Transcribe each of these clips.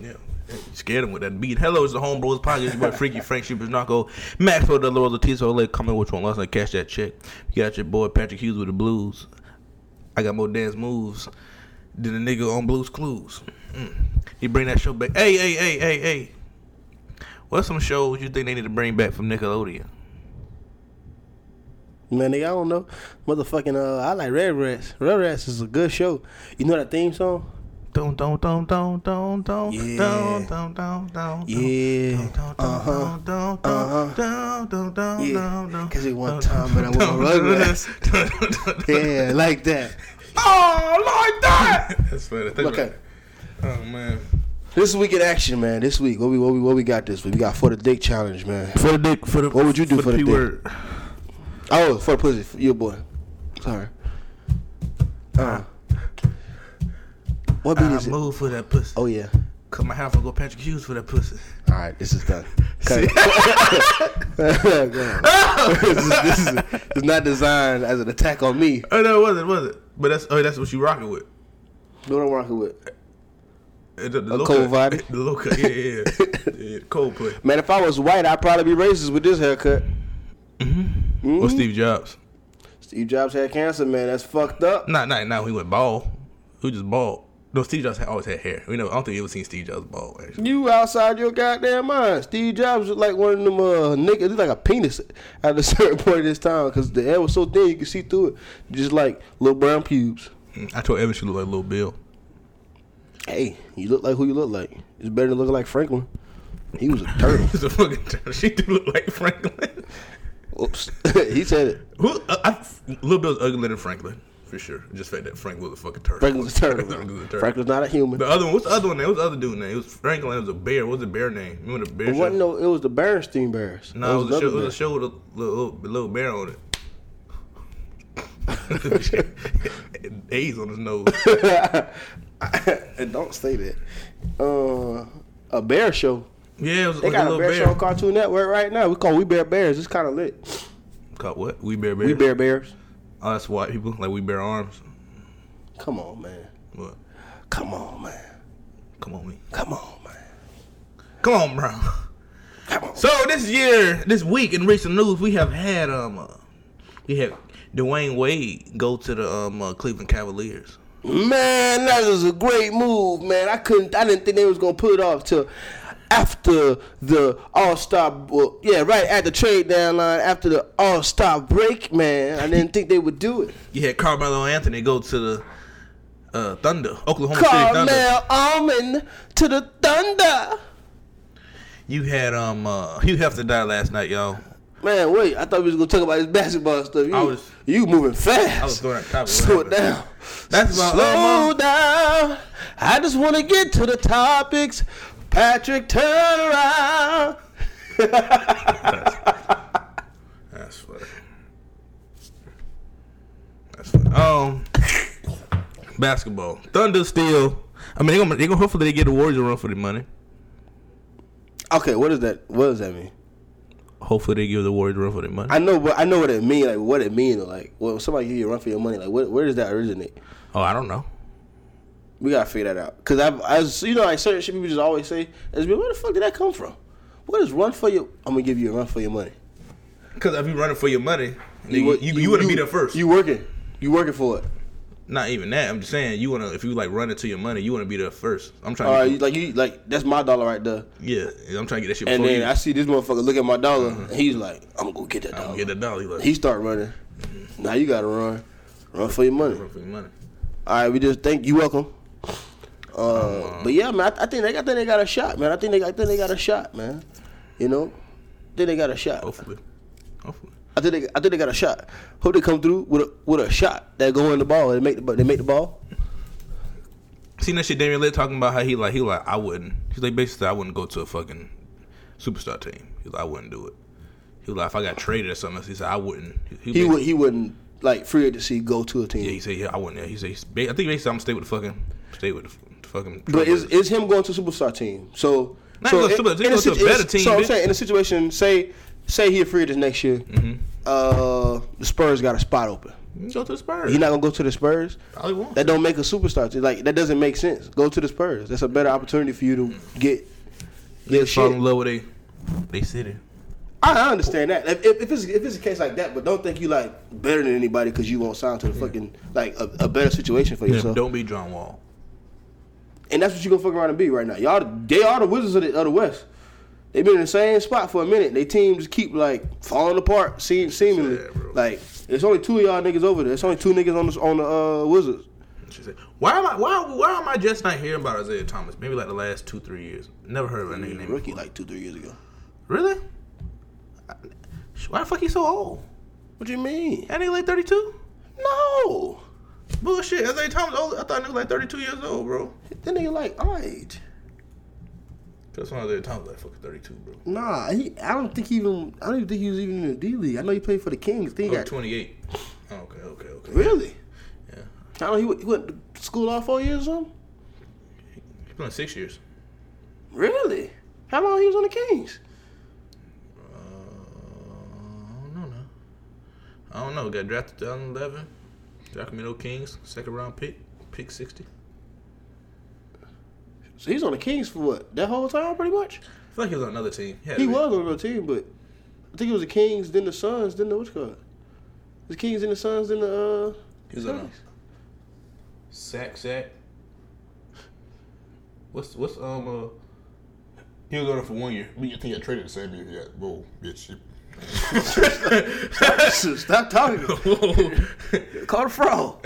Yeah. Scared him with that beat. Hello, it's the Homebros Podcast. Your boy Freaky Frank Super Narco. Maxwell the Lord Letizo. Let comment which one last night. Cash that check. You got your boy Patrick Hughes with the blues. I got more dance moves than a nigga on Blues Clues. Mm. He bring that show back. Hey, hey, hey, hey, hey. What's some shows you think they need to bring back from Nickelodeon? Man, nigga, I don't know. Motherfucking, uh, I like Rugrats. Red Rats is a good show. You know that theme song? Don't, don't, don't, don't, don't, don't, Yeah. don't, don't, don't, don't, Yeah. don't, don't, Uh-huh. don't, don't, Uh-huh. don't, don't, don't, Yeah. don't, don't, 'Cause it one don't, time when I don't, was on don't, Rugrats. don't, don't, don't, don't. Yeah, like that. Oh, like that. That's funny. Okay. Oh man. This week in action, man. This week, what we what we what we got this week? We got for the dick challenge, man. For the dick, for the. What would you do for the P dick? word? Oh, for the pussy, for your boy. Sorry. Uh, what beat I is it? move for that pussy. Oh yeah. Cut my hair for go Patrick Hughes for that pussy. All right, this is done. Cut it. Go on. this, is, this is it's not designed as an attack on me. Oh no, it wasn't, was it? But that's oh, that's what you rocking with. What I'm rocking with. Uh, The, the A low cold cut- body? The low cut, yeah, yeah, yeah. cold play. Man, if I was white, I'd probably be racist with this haircut. Mm-hmm. Or Steve Jobs. Steve Jobs had cancer, man. That's fucked up. Not, not now. He went bald. He just bald. No, Steve Jobs always had hair. We know. I don't think you ever seen Steve Jobs bald. Actually. You outside your goddamn mind. Steve Jobs was like one of them uh, niggas, like a penis at a certain point in this time because the air was so thin you could see through it, just like little brown pubes. Mm, I told Evan she looked like Little Bill. Hey, you look like who you look like. It's better than looking like Franklin. He was a turtle. He's a fucking turtle. She do look like Franklin. Oops, he said it. Who? Uh, I, Little Bill's uglier than Franklin for sure. Just fact that Franklin was a fucking turtle. Franklin's a turtle. Was a turtle. Franklin's not a human. The other one, what's the other one name? What's the other dude name? It was Franklin. It was a bear. What was the bear name? Remember the bear It show? wasn't no. It was the Berenstein Bears. No, it was, a show, it was a show with a little, little, bear on it. A's on his nose. and don't say that. Uh, a bear show. Yeah, it was They like got a bear, bear. show on Cartoon Network right now. We call We Bare Bears. It's kind of lit. Called what? We bear bears. We Bare Bears. Oh, that's white people. Like we bear arms. Come on, man. What? Come on, man. Come on, me. Come on, man. Come on, bro. Come on. So this year, this week in recent news, we have had um, uh, we had Dwyane Wade go to the um uh, Cleveland Cavaliers. Man, that was a great move, man. I couldn't. I didn't think they was gonna put it off till after the All Star. Well, yeah, right at the trade deadline, after the All Star break, man. I didn't think they would do it. You had Carmelo Anthony go to the uh, Thunder, Oklahoma City Thunder. Carmelo Anthony to the Thunder. You had um uh, Hugh Hefner died last night, y'all. Man, wait. I thought we was gonna talk about this basketball stuff. You, I was- you moving fast. I was throwing that topic. Slow it down. That's about Slow down. I just want to get to the topics. Patrick, turn around. That's funny. That's funny. Um, basketball. Thunder still. I mean, they gonna, they gonna hopefully they get the Warriors a run for the money. Okay, what does that? What does that mean? Hopefully they give the Warriors a run for their money. I know what I know what it mean. Like what it mean. Like well, somebody give you a run for your money. Like where, where does that originate? oh, I don't know. We gotta figure that out. Cause I've, as you know, like certain shit people just always say, is, "Where the fuck did that come from? What is run for your? I'm gonna give you a run for your money. Because if you running for your money, you wo- you, you, want to be there first. You working? You working for it? Not even that. I'm just saying you want to. If you like running to your money, you want to be there first. I'm trying. All to right, you, like you like that's my dollar right there. yeah, I'm trying to get that shit. And then you. I see this motherfucker look at my dollar, and he's like, "I'm gonna go get that dollar." get that dollar. You like, He start running. Mm-hmm. Now you gotta run, run for your money. run for your money. All right, we just thank you. Welcome. Uh, but yeah, man, I, I think they, I think they got a shot, man. I think they, I think they got a shot, man. You know, I think they got a shot. Hopefully, hopefully. I think they, I think they got a shot. Hope they come through with a with a shot that go in the ball. They make the they make the ball. Seen that shit Damian Lillard talking about how he like he like I wouldn't. He's like basically I wouldn't go to a fucking superstar team. He's like I wouldn't do it. He was like if I got traded or something, he said I wouldn't. He basically- would he wouldn't like free agency go to a team. Yeah, he said yeah I wouldn't. Yeah, he said I think basically I'm gonna stay with the fucking stay with the fucking. But is is him going to a superstar team? So Not so super- in a situ- better team, So I'm saying in a situation, say say he free agent next year, Mm-hmm. uh, the Spurs got a spot open. Go to the Spurs. He's not gonna go to the Spurs. Probably won't. That don't make a superstar. Like that doesn't make sense. Go to the Spurs. That's a better opportunity for you to get get Just fall in love with they, they city. I, understand that. If, if, if it's if it's a case like that, but don't think you like better than anybody because you won't sign to the fucking like a, a better situation for Yeah, yourself. don't be John Wall. And that's what you gonna fuck around and be right now. Y'all, they are the Wizards of the, of the West. They've been in the same spot for a minute. They team just keep like falling apart, seem, seemingly. Bro. like there's only two of y'all niggas over there. There's only two niggas on the on the uh, Wizards. She said, "Why am I? Why? Why am I just not hearing about Isaiah Thomas? Maybe like the last two, three years. Never heard of a nigga named Rookie like two three years ago. Really? Why the fuck he so old? What do you mean? That nigga like thirty two. No, Bullshit. Isaiah Thomas old. I thought nigga like thirty two years old, bro. that nigga like our age. That's why Isaiah Thomas like fucking thirty two, bro. Nah, he. I don't think he even. I don't even think he was even in the D League. I know he played for the Kings. Think he Oh, got 28. Okay, okay, okay. really. Yeah. I don't know. He went, he went to school all four years or something. He's playing six years. Really? How long he was on the Kings? Uh, I don't know now. I don't know. Got drafted 2011. Sacramento Kings, second round pick, pick 60. So he's on the Kings for what? That whole time, pretty much. I feel like he was on another team. had He was on another team, but I think it was the Kings, then the Suns, then the what's it called? The Kings, then the Suns, then the uh. He was on a Celtics. sack sack. What's what's um uh? He was on it for one year. I think I traded the same year. Yeah, whoa, bitch. Stop talking. Call the fraud.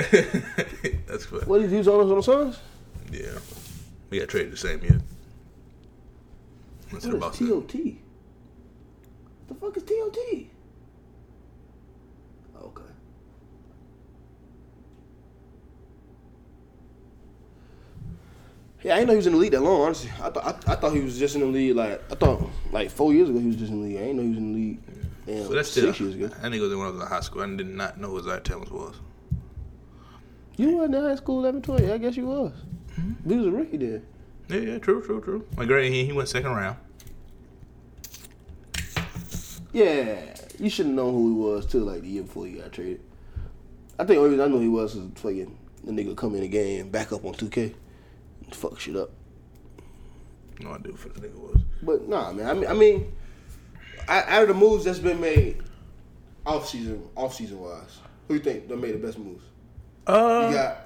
That's fun. What did he was on on the Suns? Yeah, we got traded the same year. What's it What about? is TOT? The fuck is TOT? Okay. Yeah, I didn't know he was in the league that long. Honestly, I thought I, I thought he was just in the league like I thought like four years ago he was just in the league. I didn't know he was in the league. Damn, So that's still. six years ago. I think it was when I was in high school. I did not know who Isaiah Thomas was. You wasn't in high school 11, 20. I guess you was. Mm-hmm. He was a rookie then. Yeah, yeah, true, true, true. My grade, he, he went second round. Yeah, you should have known who he was too, like the year before he got traded. I think the only reason I knew he was was fucking the nigga come in the game, back up on 2K, and fuck shit up. No idea who the nigga was. But nah, man. I mean, I mean, out of the moves that's been made, off season, off season wise, who you think that made the best moves? Uh, You got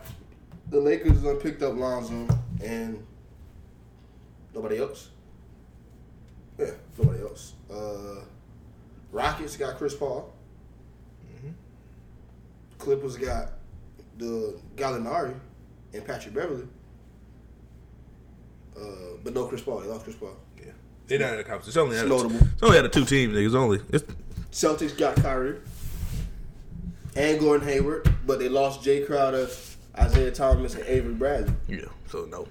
the Lakers done picked up Lonzo and nobody else. Yeah, nobody else. Uh, Rockets got Chris Paul. mhm Clippers got the Gallinari and Patrick Beverley. Uh, but no Chris Paul. They lost Chris Paul. Yeah. They not in the conference. It's only It's had notable. It's only had the two teams. Niggas only. It's Celtics got Kyrie and Gordon Hayward, but they lost Jae Crowder, Isaiah Thomas, and Avery Bradley. yeah. So no.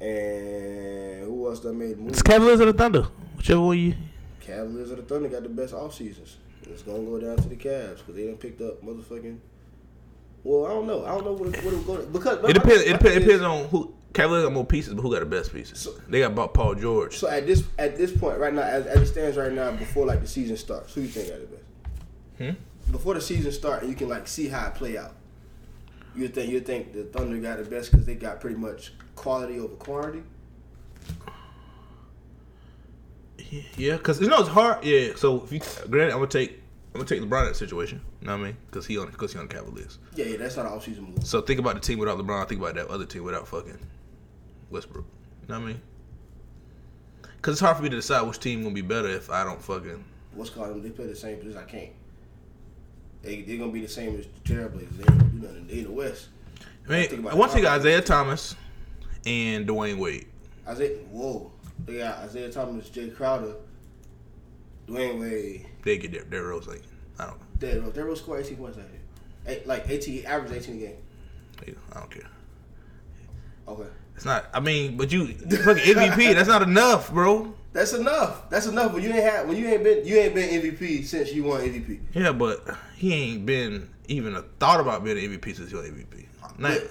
And who else that made moves? It's Cavaliers or the Thunder, whichever one you. Cavaliers or the Thunder got the best off seasons. It's gonna go down to the Cavs because they done picked up motherfucking. Well, I don't know. I don't know what it, what it going because It depends. It my depends. It depends on who. Cavaliers got more pieces, but who got the best pieces? So- they got about Paul George. So at this at this point right now, as, as it stands right now, before like the season starts, who you think got the best? Hmm? Before the season starts, you can like see how it play out. You think you think the Thunder got the best because they got pretty much quality over quantity. Yeah, because you know it's hard. Yeah, so if you granted, I'm gonna take I'm gonna take LeBron in that situation. You know what I mean? Because he on because he on the Cavaliers. Yeah, yeah, that's not an off season move. So think about the team without LeBron. Think about that other team without fucking Westbrook. You know what I mean? Because it's hard for me to decide which team gonna be better if I don't fucking. What's called them? They play the same position. I can't. They they're gonna be the same as the Trailblazers. They ain't gonna do nothing. They in the West. I mean, Think I want to take Isaiah Thomas and Dwyane Wade. Isaiah, whoa, they got Isaiah Thomas, Jae Crowder, Dwyane Wade. They get their their roles like I don't know. They they will score 18 points last year. Eight, like 18, average 18 a game. I don't care. Okay. It's not. I mean, but you fucking MVP. That's not enough, bro. That's enough. That's enough. When you ain't had, when you ain't been, you ain't been MVP since you won MVP. Yeah, but he ain't been even a thought about being an MVP since he was MVP. Not- But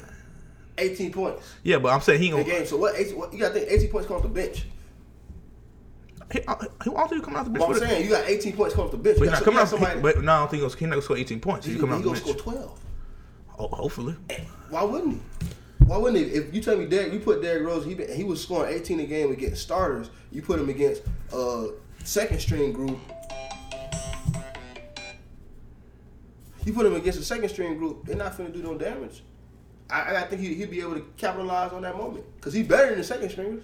18 points yeah, but I'm saying he in the gonna. game. So what? 18, what you got to think? 18 points come off the bench. He, I don't think he's coming off the bench. But I'm it. saying you got 18 points coming off the bench. But You he's not coming off. he- somebody- but no, I don't think he's, not gonna score 18 points. He's he, coming he gonna score 12. Oh, hopefully. Eh, why wouldn't he? Why wouldn't he? If you tell me Derrick, you put Derrick Rose, he been, he was scoring 18 a game against starters. You put him against uh second string group. You put him against a second string group, they're not finna do no damage. I, I think he, he'd be able to capitalize on that moment because he's better than the second stringers.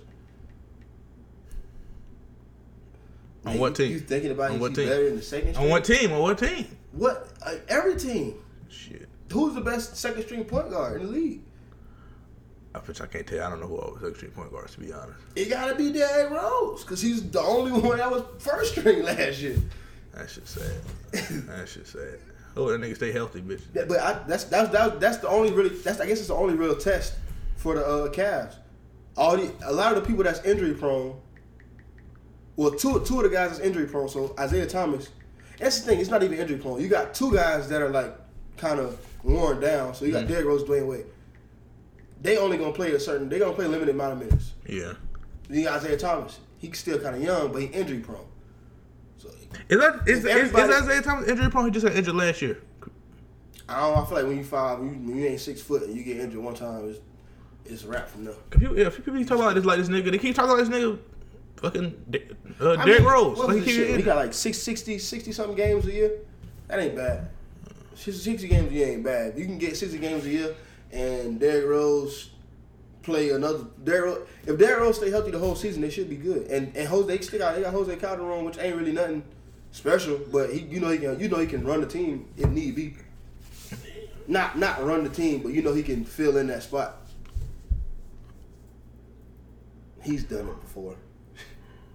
On what team? You thinking about On what team? better than the second? On what team? On what team? What? Uh, every team. Shit. Who's the best second string point guard in the league? I, which I can't tell you. I don't know who all was extreme point guards, to be honest. It gotta be Derrick Rose, cause he's the only one that was first string last year. That shit sad. that shit sad. Oh, that nigga stay healthy, bitch. That- But I, that's that's that's that's the only really that's I guess it's the only real test for the uh, Cavs. All the a lot of the people that's injury prone. Well, two two of the guys that's injury prone. So Isaiah Thomas. That's the thing. It's not even injury prone. You got two guys that are like kind of worn down. So you got Derrick Rose, Dwyane Wade. They only gonna play a certain. They gonna play a limited amount of minutes. Yeah. You got Isaiah Thomas. He's still kind of young, but he injury prone. So Is that is, is, is Isaiah Thomas injury prone? He just got injured last year. I don't. know, I feel like when you five, when you, when you ain't six foot and you get injured one time, it's it's a wrap from there. If people, yeah, people keep talking about this like this nigga, they keep talking about this nigga, fucking uh, Derrick mean, Rose. Like he shit? He got like six, 60, 60 something games a year. That ain't bad. 60 games a year ain't bad. You can get 60 games a year and Derrick Rose play another. Derrick, if Derrick Rose stay healthy the whole season, they should be good. And and Jose, they still got they got Jose Calderon, which ain't really nothing special, but he you know he can you know he can run the team if need be. Not not run the team, but you know he can fill in that spot. He's done it before.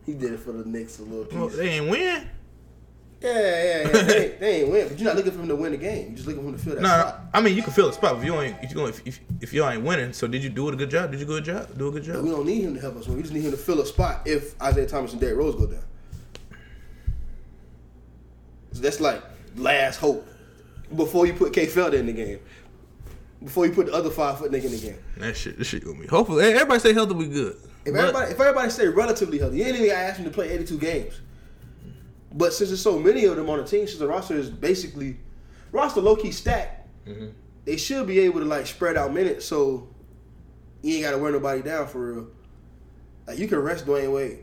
He did it for the Knicks a little piece. Well, they ain't win. Yeah, yeah, yeah. they, ain't, they ain't win, but you're not looking for him to win the game. You're just looking for him to fill that No, spot. I mean you can fill a spot if you ain't if you going if, if you ain't winning. So did you do it a good job? Did you do a good job? Do a good But we don't need him to help us win. We just need him to fill a spot if Isaiah Thomas and Derrick Rose go down. So that's like last hope before you put Kay Felder in the game. Before you put the other five foot nigga in the game. That shit, this shit gonna be. Hopefully, everybody stay healthy. We good. If But- everybody, if everybody stay relatively healthy, you ain't even ask them to play 82 games. But since there's so many of them on the team, since the roster is basically roster low key stacked, Mm-hmm. they should be able to like spread out minutes so you ain't gotta wear nobody down for real. Like you can rest Dwyane Wade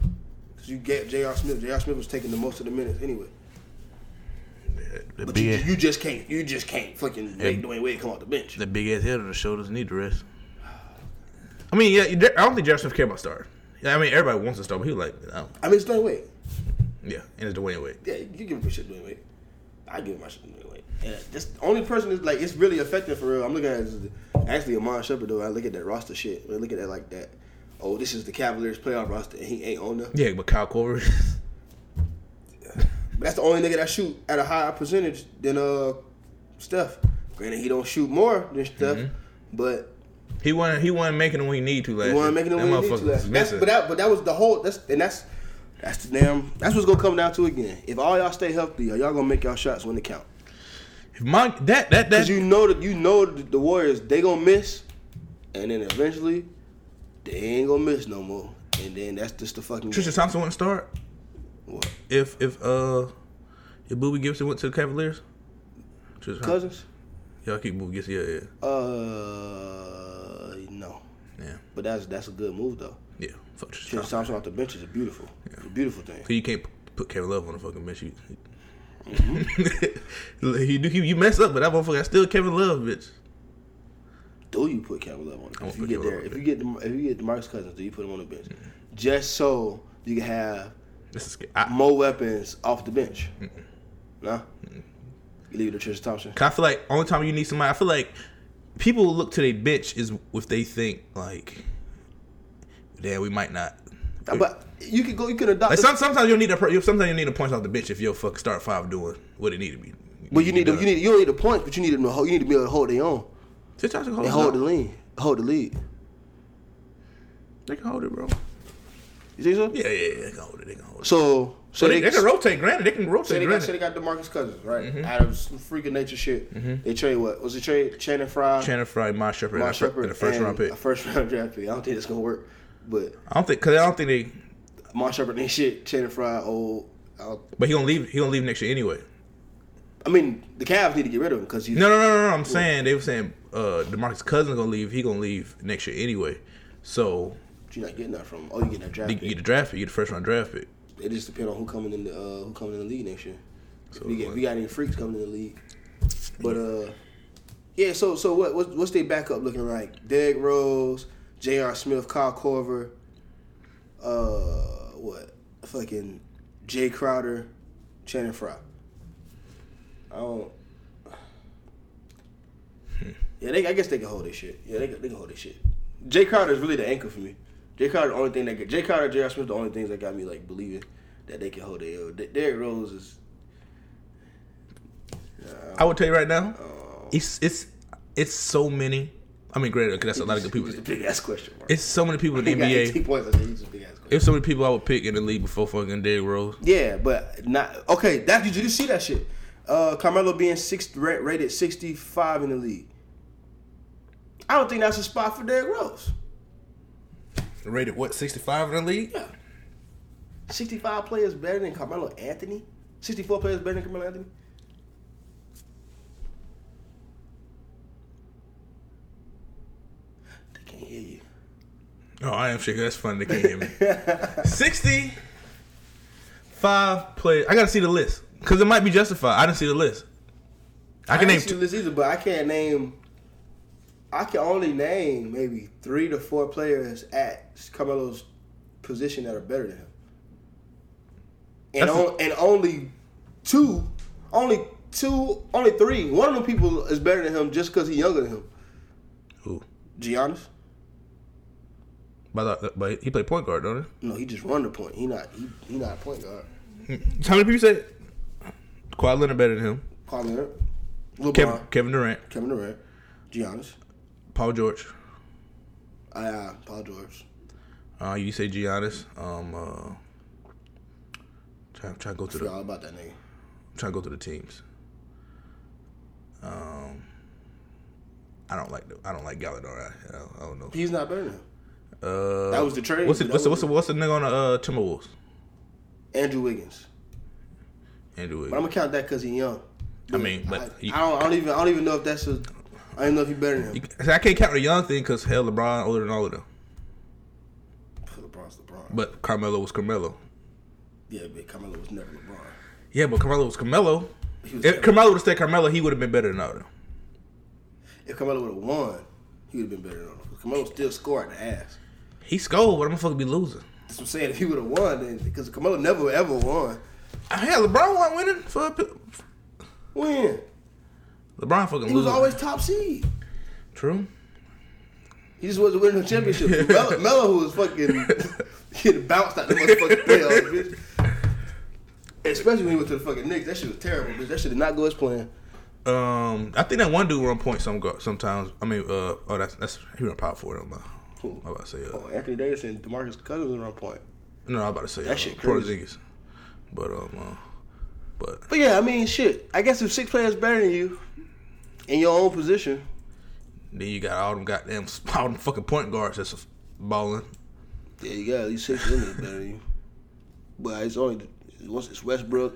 because you get J.R. Smith. J.R. Smith was taking the most of the minutes anyway. the But you, you just can't. You just can't fucking make. Dwyane Wade come off the bench. the big ass head of the shoulders need to rest. I mean, yeah, I don't think Jared Smith care about stars. Yeah, I mean, everybody wants to start, but he was like, I don't, I mean, it's Dwyane Wade. Yeah, and it's Dwyane Wade. Yeah, you give him shit Dwyane Wade. I give him my shit Dwyane Wade. Yeah, that's the only person that's like it's really effective for real. I'm looking at it actually Iman Shumpert though. I look at that roster shit. I look at that like that. Oh, this is the Cavaliers playoff roster, and he ain't on there. Yeah, but Kyle Korver. But that's the only nigga that shoot at a higher percentage than uh Steph. Granted, he don't shoot more than Steph, Mm-hmm. but he wasn't. He wasn't making them when he need to last. he wasn't making That when he need to. that's, but that but that was the whole. That's and that's that's the damn. That's what's gonna come down to again. If all y'all stay healthy, are y'all gonna make y'all shots when they count? If my that that that you know that you know that the Warriors they gonna miss, and then eventually they ain't gonna miss no more. And then that's just the fucking Tristan Thompson wouldn't start what? if if uh if Boobie Gibson went to the Cavaliers. Thompson. Cousins? Y'all keep Boobie Gibson. Yeah, yeah, Uh, no. yeah, But that's that's a good move though. Fuck Thompson. Thompson off the bench is a beautiful, it's a beautiful thing. So you can't p- put Kevin Love on the fucking bench. You, Mm-hmm. do you mess up, but that motherfucker that's still Kevin Love, bitch. Do you put Kevin Love on the bench? If you get Kevin there, if you get the, if you get Demarcus Cousins, do you put him on the bench? Just so you can have This is. I, more weapons off the bench. No, you leave it to Tristan Thompson. 'cause I feel like only time you need somebody, I feel like people look to their bench is if they think like, yeah, we might not. But you could go. You could adopt. Like the- some, sometimes you need a pro- sometimes you need a points off the bench if your fucking start five doing what it need to be. But you need to, you need you don't need the points, but you need them to hold, you need to be able to hold their own Just try hold and hold the lead, hold the lead. They can hold it, bro. You see so? Yeah, yeah, yeah. They can hold it. They can hold it. So so So they, they, they can rotate. Granted, they can say rotate. they got Granted. say they got Demarcus Cousins right mm-hmm. out of some freaking nature shit. Mm-hmm. They trade what was it trade Shannon Fry, Channing Frye, My Shumpert, Mon and, Shumpert, and a first and round pick. a first round draft pick. I don't think it's gonna work, but I don't think because I don't think they. Mon Shumpert ain't shit. Channing Frye old. But he gonna leave. He gonna leave next year anyway. I mean, the Cavs need to get rid of him because he's No, no, no, no, no. I'm saying they were saying uh, Demarcus Cousins gonna leave. He gonna leave next year anyway. So you're not getting that from. Oh, you get that draft. you get the draft pick, you get the first round draft pick. It just depends on who coming in the uh, who coming in the league next year. So we, get, we got any freaks coming in the league, but uh, yeah. So so what what's, what's their backup looking like? Derrick Rose, J.R. Smith, Kyle Korver, uh, what fucking Jae Crowder, Channing Frye. I don't. Yeah, they, I guess they can hold this shit. Yeah, they can, they can hold this shit. Jae Crowder is really the anchor for me. Jae Crowder, the only thing that Jae Crowder, J.R. Smith, the only things that got me like believing that they can hold it. Yo, D- Derrick Rose is. I would tell you right now, Oh. it's it's it's so many. I mean, granted, 'cause that's a lot of good people. It's a big ass question. Mark. It's so many people in the He got 18 NBA. points. I think he's a big ass question. There's so many people I would pick in the league before fucking Derrick Rose. Yeah, but not okay. That did you see that shit? Uh, Carmelo being six ra- rated sixty five in the league. I don't think that's a spot for Derrick Rose. Rated what? 65 in the league? Yeah, sixty five players better than Carmelo Anthony. Sixty four players better than Carmelo Anthony. They can't hear you. Oh, I am sure that's funny. They can't hear me. 65 players. I gotta see the list because it might be justified. I didn't see the list. I can I name two. this either, but I can't name. I can only name maybe three to four players at Carmelo's position that are better than him, and That's a- and only two, only two, only three. One of them people is better than him just because he's younger than him. Who? Giannis? But, but he played point guard, don't he? No, he just run the point. He not he, he not a point guard. How many people say Kawhi Leonard better than him? Paul Leonard, LeBron, Kevin, Kevin Durant, Kevin Durant, Giannis, Paul George. uh, Paul George. Uh, you say Giannis. Um, uh, try, try to go to the all about that nigga. try to go to the teams. Um, I don't like the, I don't like Gallador. I, I, don't, I don't know. He's not better than him. Uh, That was the trade. What's the That what's the, what's the, what's the nigga on the uh, Timberwolves? Andrew Wiggins. Andrew Wiggins. But I'm gonna count that because he's young. I mean, but I, you- I don't. I don't even. I don't even know if that's a. I don't know if he's better than him. You- I can't count the young thing because hell, LeBron older than all of them. LeBron's LeBron. But Carmelo was Carmelo. yeah, but Carmelo was never LeBron. Yeah, but Carmelo was Carmelo. Was If. Carmelo would have stayed Carmelo, he would have been better than all of them. If Carmelo would have won, he would have been better than him. Carmelo still scored the ass. He scored, but I'm gonna be losing. That's what I'm saying. If he would have won, then because Carmelo never ever won. Hell, LeBron wasn't winning for a When LeBron fucking he was losing. always top seed. true. He just wasn't winning the championship. Melo, Melo, who was fucking getting bounced out the motherfucking playoffs, bitch. Especially when he went to the fucking Knicks. That shit was terrible, bitch. That shit did not go as planned. Um, I think that one dude run point some sometimes. I mean, uh, oh, that's that's he run power forward. I'm about, Who? I'm about to say, uh, Oh, Anthony Davis and Demarcus Cousins were on point. no, I'm about to say That uh, shit crazy. Porzingis. But um, uh, but But yeah, I mean, shit. I guess if six players better than you in your own position, then you got all them goddamn all them fucking point guards that's balling. yeah, you got at least six in there better than you. But it's only once it's Westbrook.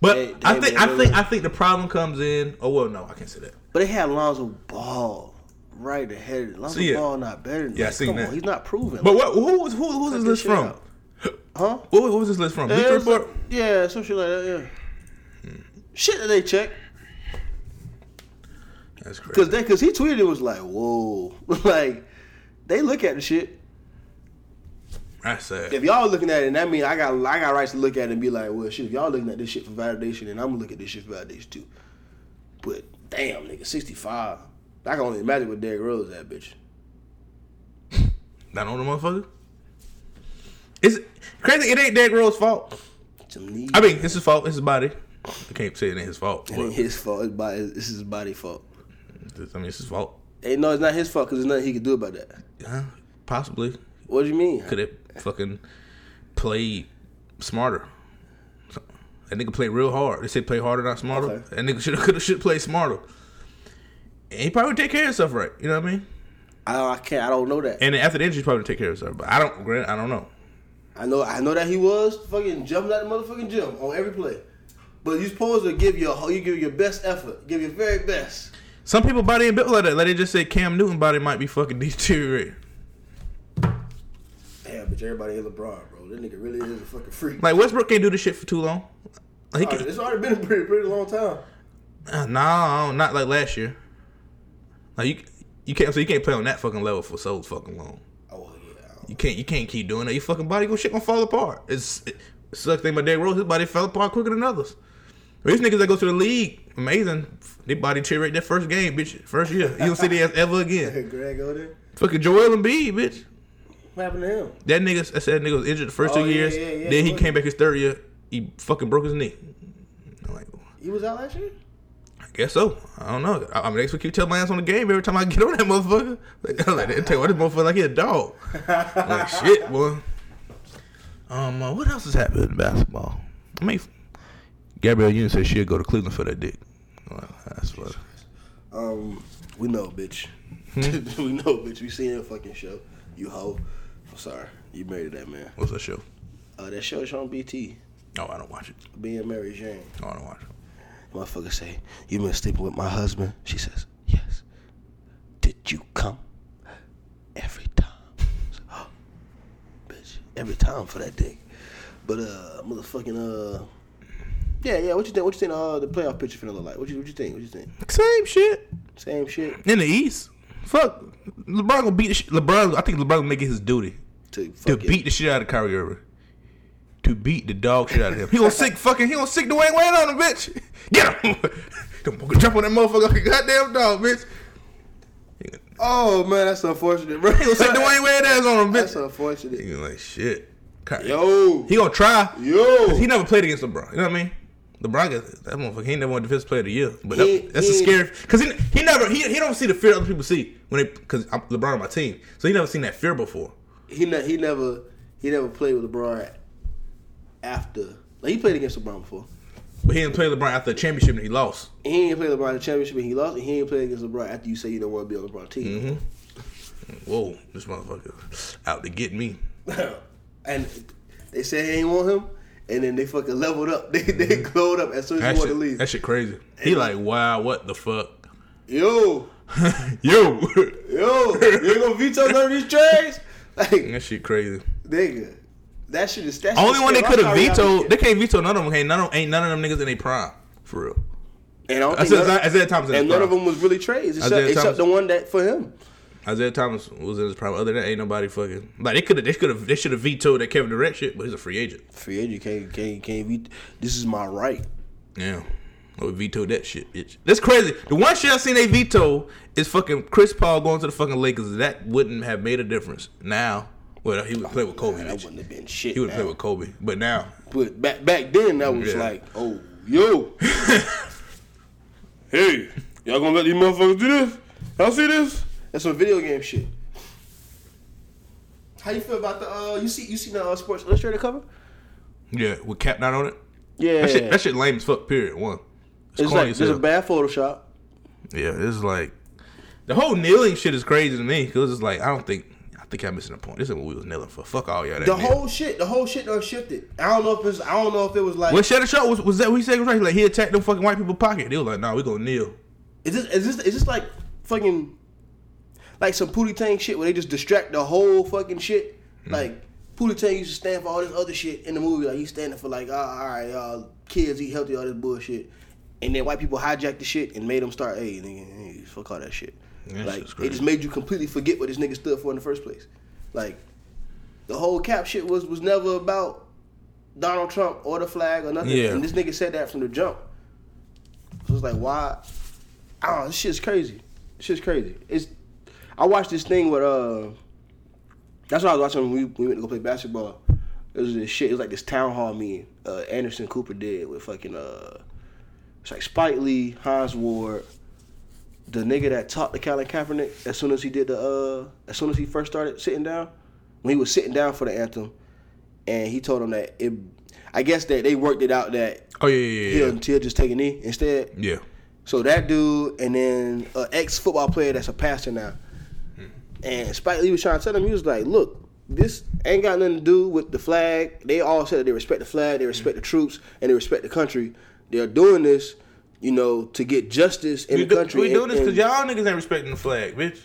But Hey, I think I think. I think the problem comes in. Oh well, no, I can't say that. But they had Lonzo Ball right ahead. Lonzo See it. Ball not better than Yeah, I seen come that. on, He's not proven. But what who was who, who's this list from? out. huh? What, what was this list from? Yeah, Bleacher Report? like- yeah, some shit like that. Yeah. Shit that they check That's crazy. because they because he tweeted it was like whoa like they look at the shit. That's sad. If y'all looking at it, and that means I got I got rights to look at it and be like, well, shit. If y'all looking at this shit for validation, and I'm gonna look at this shit for validation too. But damn, nigga, 65. I can only imagine what Derrick Rose that bitch. Not on the motherfucker. It's crazy. It ain't Derrick Rose's fault. Knees. I mean, it's his fault. It's his body. I can't say it ain't his fault. it ain't his fault. It's body. Is his body fault. I mean, it's his fault. Ain't no, it's not his fault because there's nothing he can do about that. Yeah, possibly. What do you mean? Could have fucking played smarter. That nigga played real hard. They say play harder, not smarter. Okay. That nigga should have could have should play smarter. And he probably take care of himself right. You know what I mean? I, I can't. I don't know that. And after the injury, he probably take care of himself. But I don't. Grant, I don't know. I know, I know that he was fucking jumping out the motherfucking gym on every play. But you're supposed to give your you give your best effort, give your very best. Some people body ain't built like that. Like they just say Cam Newton body might be fucking deteriorating. Damn, bitch, everybody is LeBron, bro. That nigga really is a fucking freak. Like Westbrook can't do this shit for too long. He Alright, can, it's already been a pretty, pretty long time. uh, nah, not like last year. Like you, you can't. So you can't play on that fucking level for so fucking long. Oh yeah. You can't. You can't keep doing that. Your fucking body gonna shit gonna fall apart. It's it sucks thing about Derrick Rose. His body fell apart quicker than others. These niggas that go to the league, amazing. They body deteriorate that first game, bitch. First year, you don't see the ass ever again. Greg go there. Fucking Joel Embiid, bitch. What happened to him? That nigga, I said that nigga was injured the first Oh, two yeah, years. yeah, yeah, then he he came back his third year. He fucking broke his knee. I'm like, He was out last year. I guess so. I don't know. I, I mean, they keep telling my ass on the game every time I get on that motherfucker. Like, I'm like, they tell you what this motherfucker like he a dog. I'm like shit, boy. Um, uh, what else has happened in basketball? I mean, Gabrielle Union said she'll go to Cleveland for that dick. I'm That's what. Um, we know, bitch. Hmm? we know, bitch. We seen that fucking show. You hoe. I'm sorry. You married that man. What's that show? Uh, that show is on BT. Oh, I don't watch it. Being Mary Jane. Oh, I don't watch it. Motherfucker say, You been sleeping with my husband? She says, Yes. Did you come? Every time. "Oh, bitch, every time for that dick. But uh motherfucking uh Yeah, yeah, what you think what you think uh the playoff picture finna look like? What you what you think? What you think? Same shit Same shit in the East. Fuck, LeBron gonna beat the shit. LeBron. I think LeBron gonna make it his duty. to to beat the shit out of Kyrie Irving. To beat the dog shit out of him. He gonna sick fucking he gonna sick Dwyane Wade on him, bitch. Get him. Jump on that motherfucker like a goddamn dog, bitch. Oh man, that's unfortunate, bro. He gonna sick Dwyane Wade ass on him, That's bitch. unfortunate. He like shit. Yo. He gonna try. Yo. He never played against LeBron. You know what I mean? LeBron got that motherfucker. He ain't never won defensive player of the year. But He- that, that's he- a scary because he he never he, he don't see the fear other people see when they because LeBron on my team. So he never seen that fear before. he ne- he never he never played with LeBron after like he played against LeBron before. But he didn't play LeBron after the championship and he lost. He didn't play LeBron in the championship and he lost, and he didn't play against LeBron after you say you don't want to be on LeBron team. Mm-hmm. Whoa, this motherfucker out to get me. and they said he ain't want him, and then they fucking leveled up. They they glowed up as soon as That he wanted to leave. that shit crazy. He like, wow, what the fuck? Yo, Yo, yo, you gonna veto none of these trades? Like, that shit crazy. nigga, that shit is that Only one they could have I'm sorry, y'all vetoed, they can't veto none of them. Ain't none of ain't none of them niggas in their prime for real. And I don't I said none- Isaiah Thomas and none prime. of them was really trades, except, except the one that for him. Isaiah Thomas was in his prime. Other than that, ain't nobody fucking like they could have. They could have. They should have vetoed that Kevin Durant shit, but he's a free agent. Free agent can't can't can't veto. This is my right. Yeah. I would veto that shit, bitch. That's crazy. The one shit I seen they veto is fucking Chris Paul going to the fucking Lakers. That wouldn't have made a difference. Now, well, he would play with Kobe. Man, that wouldn't have been shit. He would play with Kobe. But now, But back back then, that was Yeah. like, oh, yo, hey, y'all gonna let these motherfuckers do this? Y'all see this? That's some video game shit. How you feel about the uh? You see you see the uh, Sports Illustrated cover? yeah, with Kap not on it. Yeah, That shit, that shit lame as fuck. Period. One. It's, it's like there's a bad Photoshop. Yeah, it's like the whole kneeling shit is crazy to me because it's like I don't think think I'm missing a point. This is what we was kneeling for. Fuck all y'all. That The whole shit, the whole shit done shifted. I don't know if it's, I don't know if it was like, Well, Shannon Sharpe was, was that what he said was right? Like he attacked them fucking white people pocket. They was like, nah, we gonna kneel. is this is this is this like fucking like some Pootie Tang shit where they just distract the whole fucking shit? Hmm. Like Pootie Tang used to stand for all this other shit in the movie. Like he's standing for like, ah, all right, uh, kids eat healthy, all this bullshit. And then white people hijacked the shit and made them start, hey, nigga, hey, fuck all that shit. That like it just made you completely forget what this nigga stood for in the first place. Like the whole cap shit was was never about Donald Trump or the flag or nothing. Yeah. And this nigga said that from the jump. So it's like, why? I don't know. This shit's crazy. This shit's crazy. It's. I watched this thing with uh. That's what I was watching when we, we went to go play basketball. It was this shit. It was like this town hall meeting. Uh, Anderson Cooper did with fucking uh. It's like Spike Lee, Hines Ward, the nigga that talked to Colin Kaepernick as soon as he did the uh. As soon as he first started sitting down, when he was sitting down for the anthem, and he told him that it. I guess that they worked it out that Oh yeah, yeah, yeah. he'll, he'll just take a knee instead. Yeah. So that dude, and then an ex football player that's a pastor now. And Spike Lee was trying to tell him, he was like, "Look, this ain't got nothing to do with the flag. They all said that they respect the flag, they respect the troops, and they respect the country. They're doing this, you know, to get justice in We, the do, country. we and- doing this because y'all niggas ain't respecting the flag, bitch.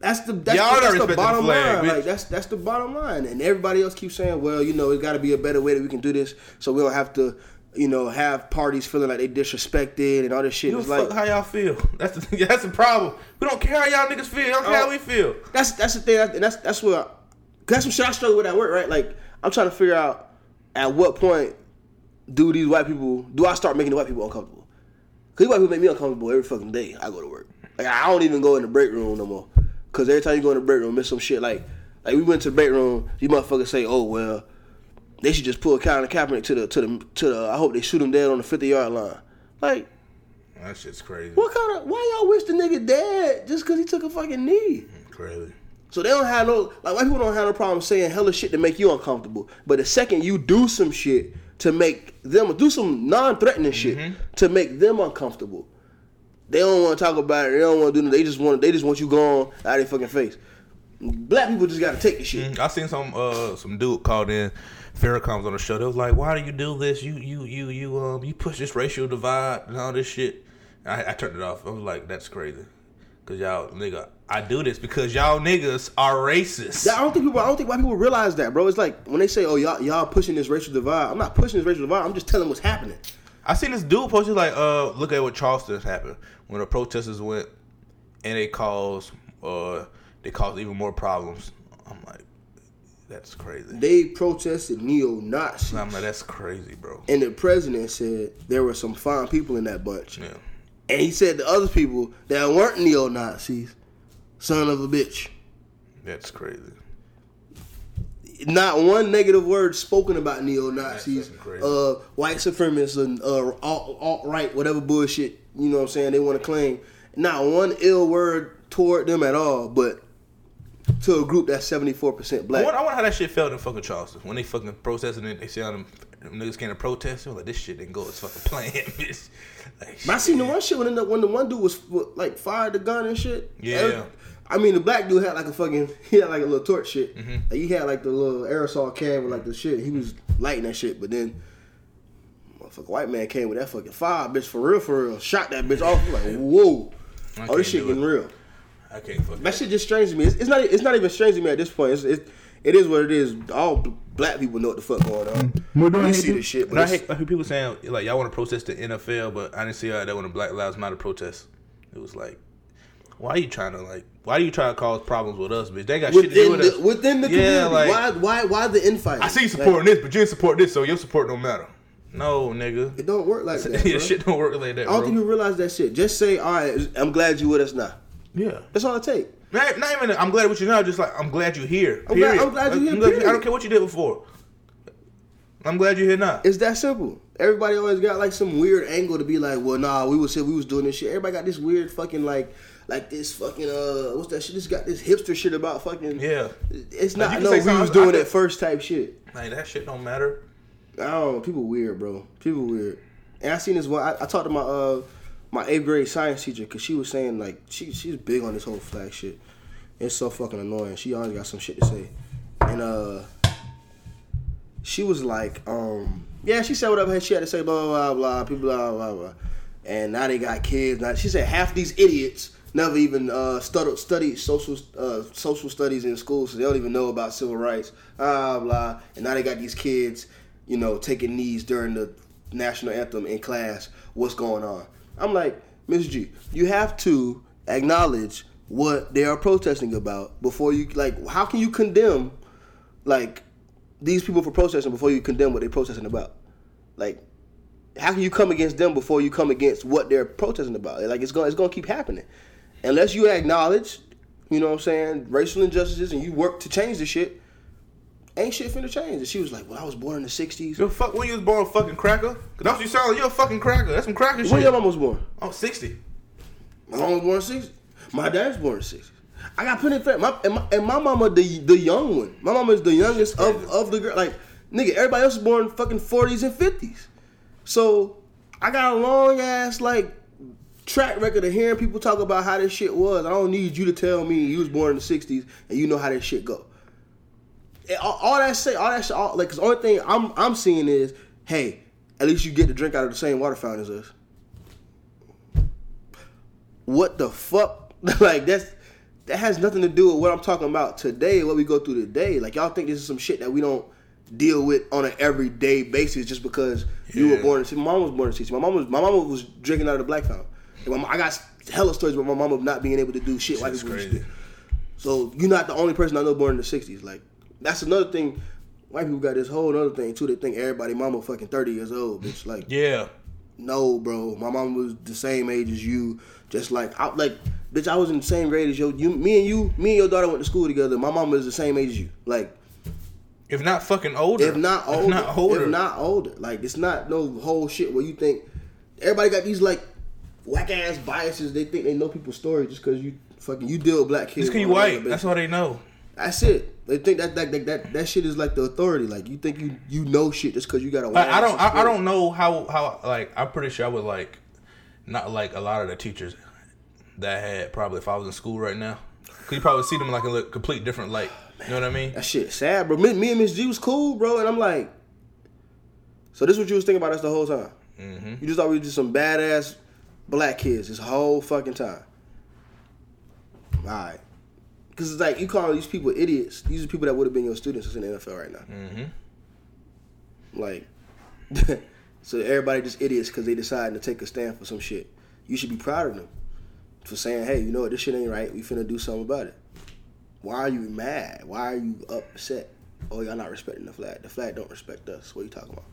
That's the that's, Y'all the, that's the the bottom flag, line. bitch. Like that's that's the bottom line. And everybody else keeps saying, well, you know, it got to be a better way that we can do this, so we don't have to, you know, have parties feeling like they disrespected and all this shit. Give It's like fuck how y'all feel. That's the that's the problem. We don't care how y'all niggas feel. Don't care how Oh. we feel. that's that's the thing. And that's that's what that's some shit I struggle with at work. Right? Like I'm trying to figure out at what point do these white people do I start making the white people uncomfortable? Cause white people make me uncomfortable every fucking day I go to work. Like I don't even go in the break room no more. Cause every time you go in the break room, miss some shit. Like like we went to the break room, you motherfuckers say, oh well, they should just pull Colin Kaepernick to the to the to the. I hope they shoot him dead on the 50 yard line. Like That shit's crazy. what kind of why y'all wish the nigga dead just cause he took a fucking knee? Mm, crazy. So they don't have no like white people don't have no problem saying hella shit to make you uncomfortable. But the second you do some shit to make them do some non-threatening shit to make them uncomfortable, they don't want to talk about it. They don't want to do. nothing. They just want. They just want you gone out of their fucking face. Black people just got to take the shit. I seen some uh some dude called in. Farrakhan's on the show. They was like, "Why do you do this? You you you you um you push this racial divide and all this shit." I, I turned it off. I was like, "That's crazy." Cause y'all nigga, I do this because y'all niggas are racist. I don't think people. I don't think white people realize that, bro. It's like when they say, "Oh, y'all y'all pushing this racial divide." I'm not pushing this racial divide. I'm just telling what's happening. I seen this dude posted like, uh, look at what Charleston happened when the protesters went and they caused, uh, they caused even more problems. I'm like, that's crazy. They protested neo-Nazis. I'm like, that's crazy, bro. And the president said there were some fine people in that bunch. Yeah. And he said to other people that weren't neo Nazis, son of a bitch. That's crazy. Not one negative word spoken about neo Nazis, uh, white supremacists, and uh, alt right, whatever bullshit you know what I'm saying they want to claim. Not one ill word toward them at all, but to a group that's 74% I black. wonder, I wonder how that shit felt in fucking Charleston when they fucking protesting and they see all them, them niggas came to protest. They were like, this shit didn't go as fucking planned, bitch. Like, I seen the one shit when the, when the one dude was like fired the gun and shit. Yeah. I mean, the black dude had like a fucking he had like a little torch shit. Mm-hmm. Like, he had like the little aerosol can with like the shit. He was lighting that shit, but then motherfucker white man came with that fucking fire, bitch, for real, for real. Shot that bitch off. Like whoa, I oh this shit it. getting real. I can't fucking. That shit just strange to me. It's, it's not. It's not even strange to me at this point. It's, it, it is what it is. All black people know what the fuck going on. More than We see hate this shit, But but I it's- hate, I hate people saying like y'all want to protest the NFL, but I didn't see how that when the Black Lives Matter protest. It was like, why are you trying to like? Why are you trying to cause problems with us, bitch? They got shit to do within with us. within the Yeah, community. like- why why why the infighting? I see you Like, supporting this, but you didn't support this, so your support don't matter. No, nigga, it don't work like that. Your shit don't work like that, I don't bro. think you realize that shit. Just say, all right, I'm glad you with us now. Yeah. That's all it takes. Not, not even. I'm glad with you now. Just like I'm glad you're here. I'm glad- I'm glad you're here, I'm glad- I don't care what you did before. I'm glad you're here now. It's that simple. Everybody always got like some weird angle to be like, well, nah, we was we was doing this shit. Everybody got this weird fucking like, like this fucking uh, what's that shit? Just got this hipster shit about fucking. Yeah. It's not you can no, we was doing I it first type shit. Like that shit don't matter. I don't. People weird, bro. People weird. And I seen this one. I, I talked to my uh my eighth grade science teacher because she was saying like she she's big on this whole flag shit. It's so fucking annoying. She always got some shit to say, and uh, she was like, um, yeah, she said whatever she had to say, blah blah blah blah, people blah blah blah, and now they got kids. Now she said half these idiots never even uh studied studied social uh social studies in school, so they don't even know about civil rights, blah blah, and now they got these kids, you know, taking knees during the national anthem in class. What's going on? I'm like, Miss G, you have to acknowledge what they are protesting about before you like. How can you condemn like these people for protesting before you condemn what they're protesting about? Like, how can you come against them before you come against what they're protesting about? Like, it's going it's going to keep happening unless you acknowledge, you know what I'm saying, racial injustices and you work to change the shit. Ain't shit finna change. And she was like, "Well, I was born in the '60s." You a fuck when you was born fucking cracker? Cause that's what you sound like. You're a fucking cracker. That's some cracker shit. When your mom was born? Oh, 60. My mom was born in '60s. My dad's born in '60s. I got plenty of friends. My, and, my, and my mama, the the young one. My mama is the youngest of, of the girl. Like, nigga, everybody else is born fucking 40s and 50s. So, I got a long ass, like, track record of hearing people talk about how this shit was. I don't need you to tell me you was born in the 60s and you know how this shit go. All, all that say, all that shit, all, like, cause the only thing I'm I'm seeing is, hey, at least you get to drink out of the same water fountain as us. What the fuck? like that's that has nothing to do with what I'm talking about today, what we go through today. Like y'all think this is some shit that we don't deal with on an everyday basis just because you were born in my mom was born in '60s. My mom was my mama was drinking out of the black fountain. And my mom- I got hella stories about my mama not being able to do shit white Shit's people used crazy. So you're not the only person I know born in the '60s. Like that's another thing. White people got this whole other thing too. They think everybody mama fucking 30 years old, bitch. Like Yeah. no, bro. My mom was the same age as you. Just like I like, bitch. I was in the same grade as you. You, me and you, me and your daughter went to school together. My mom was the same age as you. Like, If not fucking older. if not older, If not older. if not older. Like, it's not no whole shit where you think everybody got these like whack ass biases. They think they know people's stories just because you fucking you deal with black kids. Just 'cause you on a regular white. That's all they know. That's it. They think that that, that that that shit is like the authority. Like you think you you know shit just because you got a. Like, I don't. I, I don't know how. How. Like. I'm pretty sure I was like. Not like a lot of the teachers that I had probably if I was in school right now. Cause you probably see them like in a complete different light. You know what I mean? That shit sad, bro. Me, me and Miss G was cool, bro, and I'm like, so this is what you was thinking about us the whole time? Mm-hmm. You just thought we were just some badass black kids this whole fucking time. All right, because it's like you call these people idiots. These are people that would have been your students that's in the NFL right now. Mm-hmm. Like, so everybody just idiots because they decided to take a stand for some shit. You should be proud of them for saying, "Hey, you know what? This shit ain't right. We finna do something about it." Why are you mad? Why are you upset? Oh, y'all not respecting the flag. The flag don't respect us. What are you talking about?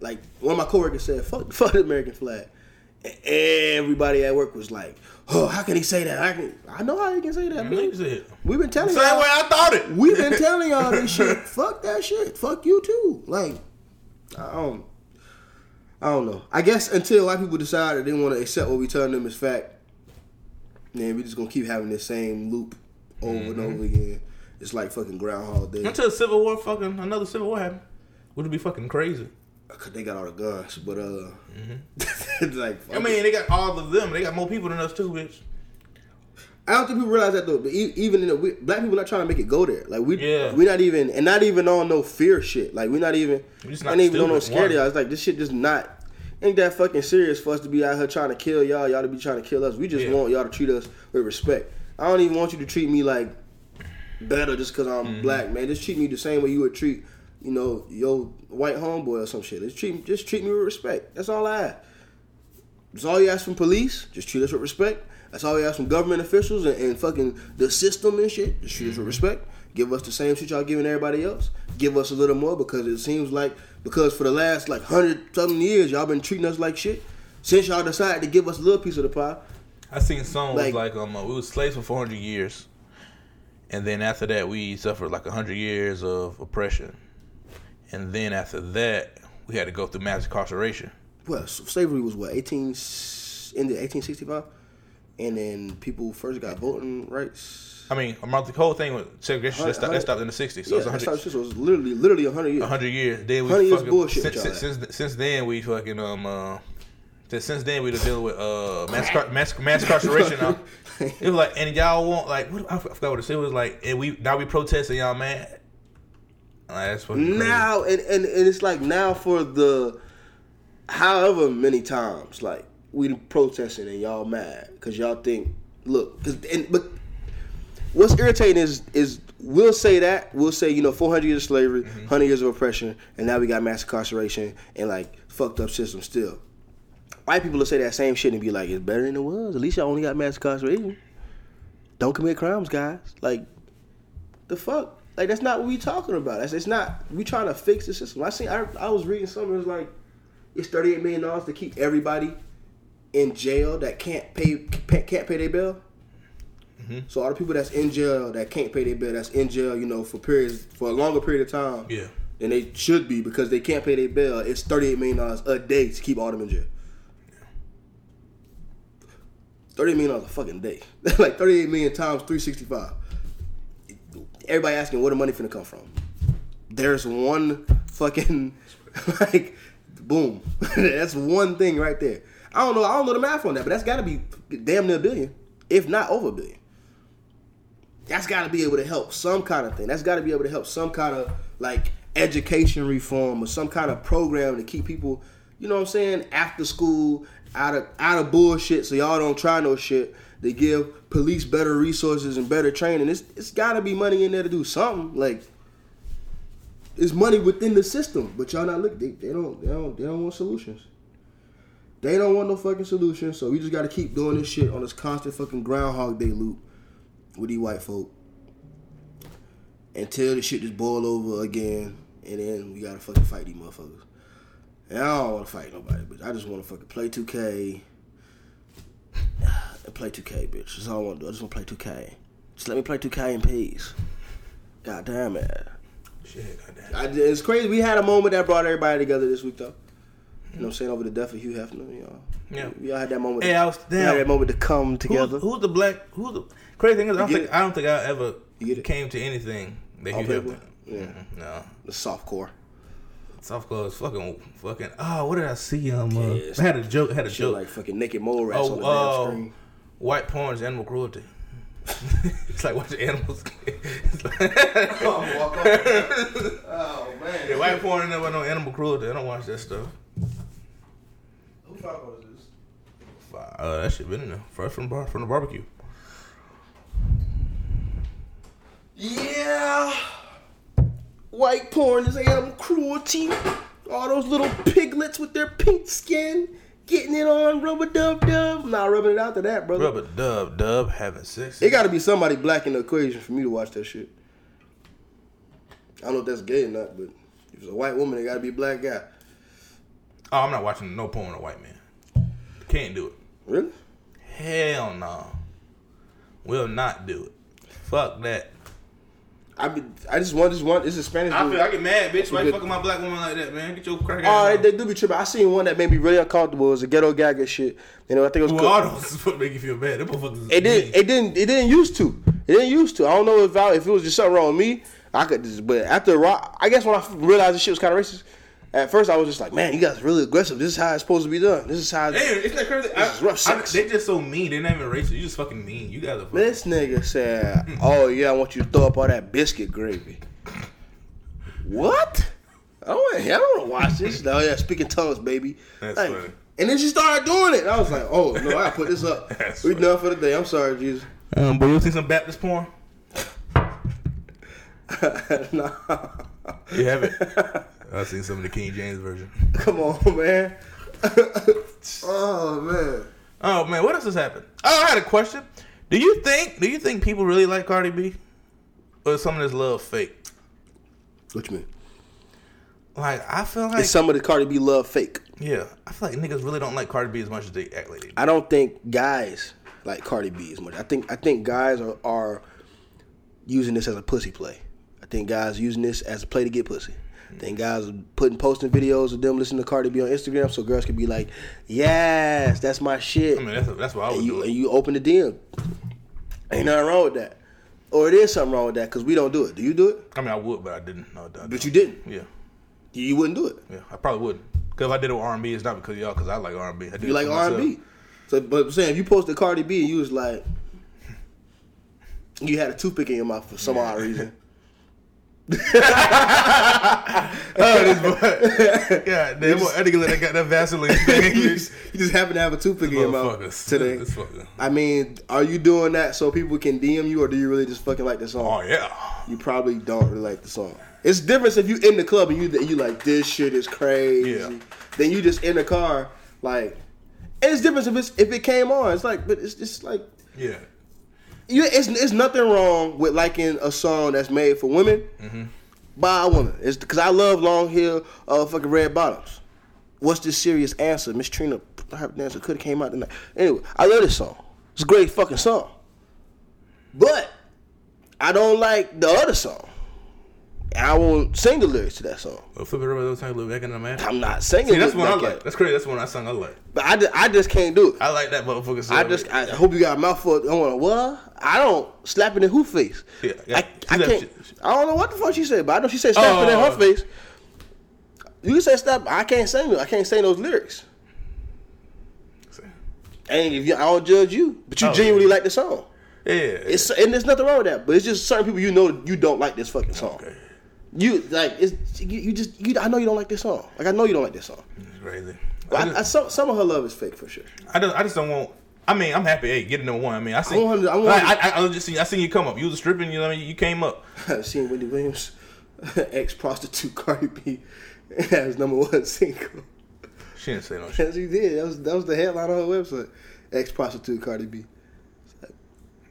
Like one of my coworkers said, "Fuck, fuck the American flag." Everybody at work was like, "Oh, how can he say that? I can. I know how he can say that. Man. We've been telling Same y'all. way I thought it. We've been telling y'all this shit. Fuck that shit. Fuck you too. Like, I don't. I don't know. I guess until white people decide that they want to accept what we telling them is fact, then we just gonna keep having this same loop over and mm-hmm. over again. It's like fucking Groundhog Day. Until Civil War, fucking another Civil War happened, would it be fucking crazy. Cause they got all the guns, but uh, it's like I mean, they got all of them. They got more people than us too, bitch. I don't think people realize that though. But even in the we, black people not trying to make it go there. Like we, Yeah. we not even and not even on no fear shit. Like we not even. We just not even on no stupid, scared one. like this shit just not. Ain't that fucking serious for us to be out here trying to kill y'all? Y'all to be trying to kill us. We just Yeah. want y'all to treat us with respect. I don't even want you to treat me like better just because I'm Mm-hmm. black, man. Just treat me the same way you would treat, you know, your white homeboy or some shit. Just treat just treat me with respect. That's all I ask. That's all you ask from police. Just treat us with respect. That's all you ask from government officials and, and fucking the system and shit. Just treat us with respect. Give us the same shit y'all giving everybody else. Give us a little more because it seems like because for the last like hundred something years y'all been treating us like shit. Since y'all decided to give us a little piece of the pie, I seen songs Like- like, um, uh, we was slaves for 400 years, and then after that we suffered like 100 years of oppression, and then after that we had to go through mass incarceration. well, slavery was what eighteen ended eighteen sixty five, and then people first got voting rights. I mean, the whole thing with segregation that stopped, that stopped in the 60s, so yeah, it's that's 100, how shit was literally literally hundred years. 100 years. Then we 100 years fucking, bullshit since, since, since since then we fucking um uh, since then we been dealing with uh mass car- mass, mass incarceration now. It was like and y'all want like what I forgot what it said. It was like and we now we protesting y'all mad. Like, that's crazy. now and, and and it's like now for the however many times like we protesting and y'all mad because y'all think look cause, and but what's irritating is is we'll say that we'll say you know 400 years of slavery mm-hmm. 100 years of oppression and now we got mass incarceration and like fucked up system still. White people will say that same shit and be like it's better than it was. At least y'all only got mass incarceration. Don't commit crimes guys. Like the fuck? Like that's not what we talking about. That's it's not. We trying to fix the system. I seen. I, I was reading something. It was like it's thirty eight million dollars to keep everybody in jail that can't pay can't pay their bill. Mm-hmm. So all the people that's in jail that can't pay their bill, that's in jail, you know, for periods for a longer period of time Yeah. than they should be because they can't pay their bill. It's thirty eight million dollars a day to keep all them in jail. Thirty million dollars a fucking day. like thirty eight million times three sixty five. Everybody asking where the money finna come from. There's one fucking like boom. that's one thing right there. I don't know. I don't know the math on that, but that's got to be damn near a billion, if not over a billion. That's got to be able to help some kind of thing. That's got to be able to help some kind of like education reform or some kind of program to keep people, you know what I'm saying, after school, out of out of bullshit, so y'all don't try no shit. They give police better resources and better training. It's it's got to be money in there to do something. Like it's money within the system, but y'all not look. They, they don't they don't they don't want solutions. They don't want no fucking solutions. So we just got to keep doing this shit on this constant fucking Groundhog Day loop with these white folk until the shit just boil over again, and then we gotta fucking fight these motherfuckers. And I don't want to fight nobody, but I just want to fucking play 2K and play 2K, bitch. That's all I want to do. I just want to play 2K. Just let me play 2K in peace. God damn it. Shit, goddamn. I, it's crazy. We had a moment that brought everybody together this week, though. You know what I'm saying? Over the death of Hugh Hefner, y'all. Yeah. We all had that moment. Hey, I was we had that moment to come together. Who's, who's the black? Who's the crazy thing is I don't think? I don't think I ever You get it? came to anything that you have paper? Yeah. Mm-mm, No, The soft core. soft clothes, fucking, fucking. Oh, what did I see? Um, uh, Yes. I had a joke. I had a joke. like fucking naked mole rats on the oh, damn uh, screen. White porn is animal cruelty. it's like watching animals. it's like, Oh man. yeah, white porn never no animal cruelty. I don't watch that stuff. Who fuck was this? Uh, that shit been in there. Fresh from bar from the barbecue. Yeah. White porn is animal cruelty. All those little piglets with their pink skin getting it on rubber dub dub. Not rubbing it out to that, brother. Rubber dub dub having sex. It got to be somebody black in the equation for me to watch that shit. I don't know if that's gay or not, but if it's a white woman, it got to be a black guy. Oh, I'm not watching no porn a white man. Can't do it. Really? Hell no. Will not do it. Fuck that. I be, I just want this one. It's a Spanish I feel I get mad, bitch. Why you fucking my black woman like that, man? Get your crack Oh, ass. they, they do be tripping. I seen one that made me really uncomfortable. It was a ghetto gagger shit. You know, I think it was Well, called. all those what make you feel bad. Them motherfuckers. It didn't. It didn't. It didn't used to. It didn't used to. I don't know if I, if it was just something wrong with me. I could just. But after a while, I guess when I realized this shit was kind of racist, at first I was just like, man, you guys are really aggressive. This is how it's supposed to be done. This is how. Damn, isn't that crazy? I, is rough I, they just so mean. They're not even racist. You just fucking mean. You guys are fucking. This nigga said, "Oh yeah, I want you to throw up all that biscuit gravy." What? I don't. I don't want to watch this. Oh yeah, speaking tongues, baby. That's Like, funny. And then she started doing it. I was like, "Oh no, I put this up. That's we funny. done for the day. I'm sorry, Jesus." Um, but you see some Baptist porn? nah, You haven't. I've seen some of the King James version. come on, man. oh man. Oh man, what else has happened? Oh, I had a question. Do you think? Do you think people really like Cardi B, or is some of this love fake? What you mean? Like I feel like Is some of the Cardi B love fake? yeah, I feel like niggas really don't like Cardi B as much as they act like they. do. I don't think guys like Cardi B as much. I think I think guys are, are using this as a pussy play. I think guys using this as a play to get pussy. I think guys are putting posting videos of them listening to Cardi B on Instagram so girls can be like, "Yes, that's my shit." I mean, that's that's what I would and you do. and you open the DM. Ain't nothing wrong with that. Or it is something wrong with that because we don't do it. Do you do it? I mean, I would, but I didn't. No, I But you didn't. Yeah, You wouldn't do it. yeah, I probably wouldn't. Because if I did it with R and B, it's not because of y'all, because I like R and B. You like R and B. So, but I'm saying if you posted Cardi B and you was like, you had a toothpick in your mouth for some odd reason. Oh, this boy. God damn, boy, that nigga that got that Vaseline you, thing. just, you just happen to have a toothpick in your mouth today. I mean, are you doing that so people can DM you, or do you really just fucking like the song? Oh yeah. You probably don't really like the song. It's different if you in the club and you you like this shit is crazy. Yeah. Then you just in the car like, and it's different if it's if it came on. It's like, but it's just like Yeah. You. It's it's nothing wrong with liking a song that's made for women Mm-hmm. by a woman. It's because I love long hair, uh, fucking red bottoms. What's the serious answer? Miss Trina, I have her dancer could have came out tonight. Anyway, I love this song. It's a great fucking song. But I don't like the other song. I won't sing the lyrics to that song. Well, flip it over those times, look back in the man. I'm not singing. See, that's one I like. That's crazy. That's one I sung. I like. But I just, I just can't do it. I like that motherfucker. Song. I just, I hope you got a mouthful. I want what? I don't slap it in who face. Yeah, yeah. I, I can't. she- I don't know what the fuck she said, but I know she said slap it in Oh. her face. You can say slap. I can't sing. it. I can't sing those lyrics. And if you, I don't judge you, but you Oh, genuinely yeah. like the song. Yeah. It's and there's nothing wrong with that, but it's just certain people you know you don't like this fucking song. okay. You like it's you, you just you. I know you don't like this song. Like I know you don't like this song. It's crazy. I I, I, some some of her love is fake for sure. I, just, I just don't want. I mean, I'm happy. Hey, get a number one. I mean, I see. I I I, I, I just seen. I seen you come up. You was stripping. You know, what I mean, you came up. I've seen Wendy Williams, ex prostitute Cardi B, as number one single. She didn't say no shit. Yes, he did. That was that was the headline on her website. Ex prostitute Cardi B.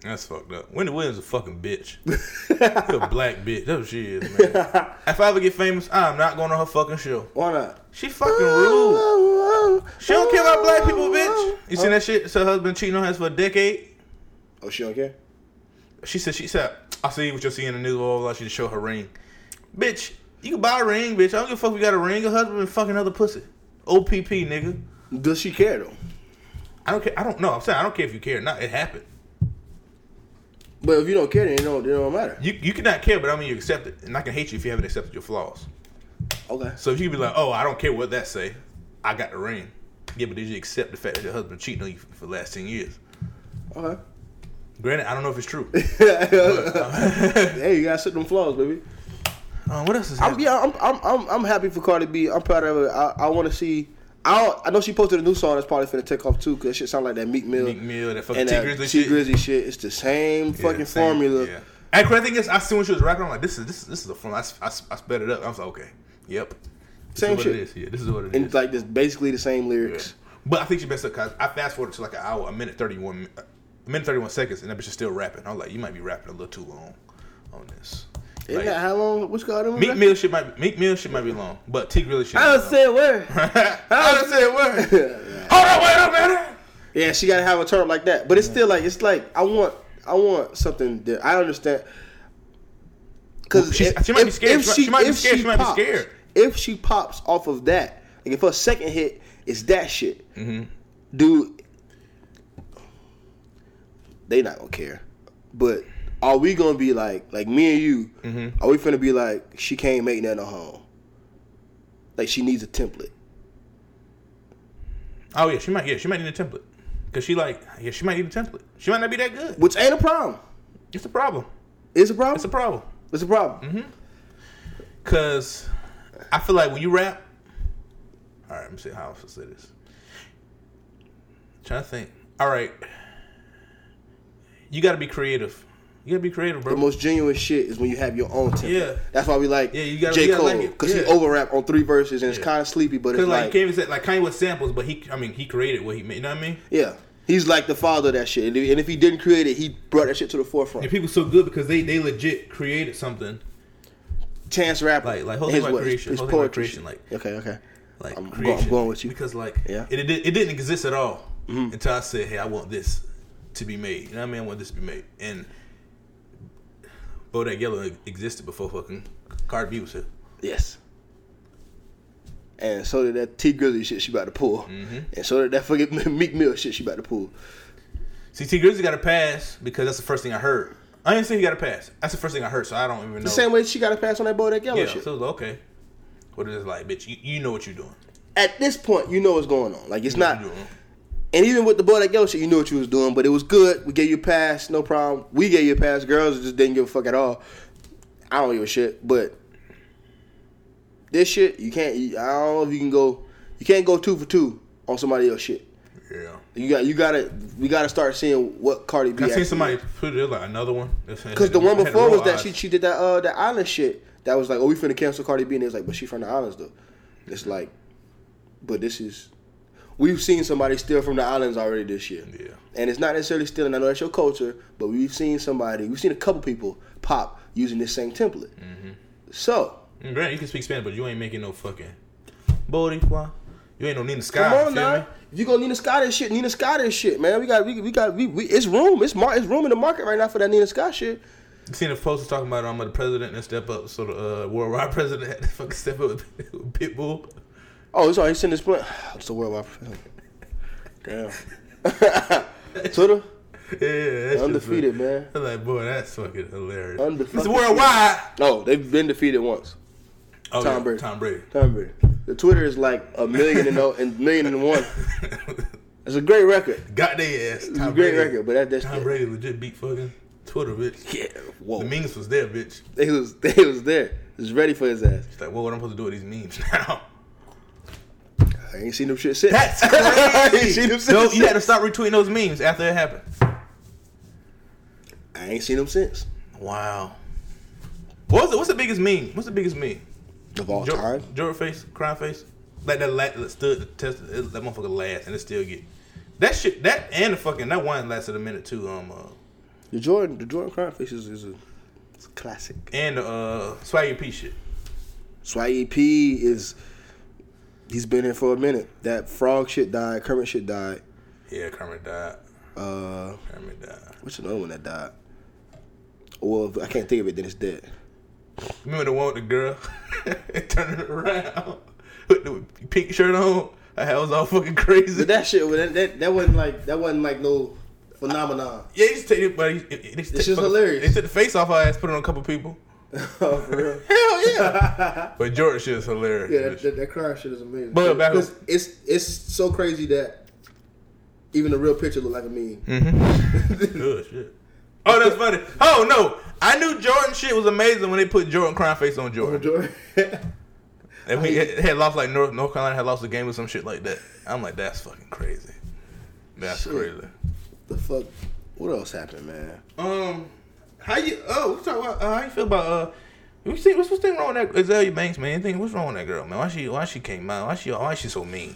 That's fucked up. Wendy Williams is a fucking bitch. A black bitch. That's what she is, man. if I ever get famous, I'm not going on her fucking show. Why not? She fucking rude. She don't care about black people, bitch. You seen that shit? So her husband cheating on her for a decade. Oh, she don't care. She said, she said, I see what you're seeing in the news. Blah, blah, blah. She just show her ring. Bitch, you can buy a ring, bitch. I don't give a fuck if you got a ring. Your husband been fucking other pussy. OPP, nigga. Does she care though? I don't care. I don't know. I'm saying I don't care if you care or not. It happened. But if you don't care, then it don't, it don't matter. You you cannot care, but I mean you accept it, and I can hate you if you haven't accepted your flaws. Okay. So if you be like, oh, I don't care what that say, I got the ring. Yeah, but did you accept the fact that your husband cheating on you for the last ten years? Okay. Granted, I don't know if it's true. hey, you gotta set them flaws, baby. Um, what else is I'm, happening? yeah, I'm, I'm, I'm, I'm happy for Cardi B. I'm proud of her. I, I want to see. I, don't, I know she posted a new song that's probably finna take off too, cause that shit sound like that Meek Mill Meek Mill, that fucking and Tee Grizzley T shit. Grizzley shit. It's the same Yeah, fucking same- formula. Yeah. And crazy thing is, I see when she was rapping, I'm like, this is this, is, this is a formula. I, I, I sped it up. I was like, okay, yep. This Same shit. it is. Yeah, this is what it And is. like this, basically the same Yeah. lyrics. But I think she messed up because I fast forwarded to like an hour, a minute thirty one, a minute thirty one seconds, and that bitch is still rapping. I was like, you might be rapping a little too long on this. Isn't Like, that how long? What's called them? Meek Mill shit might Meek Mill shit might be long, but Tee Grizzley shit. I don't say a word. I don't say a word. Hold on, wait a minute. Yeah, she gotta have a turn like that. But it's still like it's like I want I want something that I understand. Because She's- she might be scared. She might be scared. She might be pops, scared. If she pops off of that, like if her second hit is that shit, Mm-hmm. dude, they not gonna care. But are we gonna be like like me and you? Mm-hmm. Are we gonna be like she can't make nothing at home? Like she needs a template. Oh yeah, she might. Yeah, she might need a template. Cause she like, yeah, she might need a template. She might not be that good. Which ain't a problem. It's a problem. It's a problem. It's a problem. It's a problem. Mm-hmm. Cause I feel like when you rap, all right, let me see how else to say this. trying to think. All right, you got to be creative. You got to be creative, bro. The most genuine shit is when you have your own template. Yeah. That's why we like Yeah, you gotta- J. you gotta Cole because he Yeah. over rap on three verses and it's kind of sleepy, but it's like, like, even say like Kanye with samples, but he, I mean, he created what he made. You know what I mean? yeah, he's like the father of that shit. And if, he didn't create it, he brought that shit to the forefront. And people so good because they they legit created something Chance rapper, like like whole his what? creation, his about poetry creation, like okay, okay. like I'm, creation. I'm going with you. because like Yeah. it, it it didn't exist at all Mm-hmm. until I said, "Hey, I want this to be made." You know what I mean? I want this to be made. And Bodak Yellow existed before fucking Cardi B was here. Yes. And so did that Tee Grizzley shit she about to pull, Mm-hmm. and so did that fucking Meek Mill shit she about to pull. See, Tee Grizzley got a pass because that's the first thing I heard. I didn't say he got a pass. That's the first thing I heard, so I don't even know. The same way she got a pass on that Bodak Yellow yeah, shit. so like, okay. What is it like, bitch? You, you know what you're doing. At this point, you know what's going on. Like it's You know not. And even with the Bodak Yellow shit, you knew what you was doing, but it was good. We gave you a pass, no problem. We gave you a pass. Girls just didn't give a fuck at all. I don't give a shit, but this shit, you can't. I don't know if you can go. You can't go two for two on somebody else shit. Yeah. You got. You gotta. We gotta start seeing what Cardi B. I seen somebody put it like another one. Because the one before was that she she did that uh that island shit. That was like, oh, we finna cancel Cardi B, and it's like, but she from the islands though. It's like, but this is, we've seen somebody steal from the islands already this year. Yeah. And it's not necessarily stealing. I know that's your culture, but we've seen somebody, we've seen a couple people pop using this same template. Mm-hmm. So Grant, you can speak Spanish, but you ain't making no fucking Boricua. You ain't no Nina Sky. come on feel now, me? if you gonna Nina Scott this shit, Nina Scott this shit, man. We got we, we got we, we it's room, it's mar- it's room in the market right now for that Nina Scott shit. You seen the posters talking about um, the president and step up, so the uh, worldwide president had to fucking step up with, with Pitbull. Oh, it's already sent this plan. It's a worldwide. President. Damn. Twitter Yeah, that's just undefeated, man. I'm like, boy, that's fucking hilarious. Undefeated. It's worldwide. No, they've been defeated once. Oh, Tom yeah, Brady. Tom Brady. Tom Brady. The Twitter is like a million and oh, and million and one. It's a great record. Got their ass. It's a great record, but that, that's Tom Brady legit beat fucking Twitter, bitch. yeah. Whoa, The memes was there, bitch. they was they was there. Was ready for his ass. It's like, well, what I'm supposed to do with these memes now? I ain't seen them shit since. That's I ain't crazy. seen them since. no, you had to stop retweeting those memes after it happened. I ain't seen them since. Wow. What's the, what's the biggest meme? What's the biggest meme? Of all Jo- time. Jordan face, crying face. Like that, la- that stood the test. It, that motherfucker last, and it still get that shit. That and the fucking that one lasted a minute too. Um, uh, The Jordan, the Jordan Crown Face is, is a, it's a classic. and the uh, Swaggy P shit. Swaggy P is he's been in for a minute. That frog shit died. Kermit shit died. Yeah, Kermit died. Uh, Kermit died. what's another one that died? Well, I can't think of it. Then it's dead. Remember the one with the girl turning it around with the pink shirt on? That was all fucking crazy. But that shit, that, that that wasn't like that wasn't like no phenomenon. yeah, he just take it, but he just This take is hilarious. They took the face off her ass, put it on a couple people. oh, for real. Hell yeah! but Jordan shit is hilarious. Yeah, that, that, that crying shit is amazing. But back- it's it's so crazy that even the real picture look like a meme. Mm. Good shit. Oh, that's funny. Oh no, I knew Jordan shit was amazing when they put Jordan crying face on Jordan. Jordan. And we it had lost like North North Carolina had lost a game or some shit like that. I'm like, that's fucking crazy. That's Shit. crazy. the fuck? What else happened, man? Um, how you? Oh, we talk about uh, how you feel about uh. You see, what's what's thing wrong with that Azealia Banks, man? Anything? What's wrong with that girl, man? Why she why she came out? Why she why she so mean?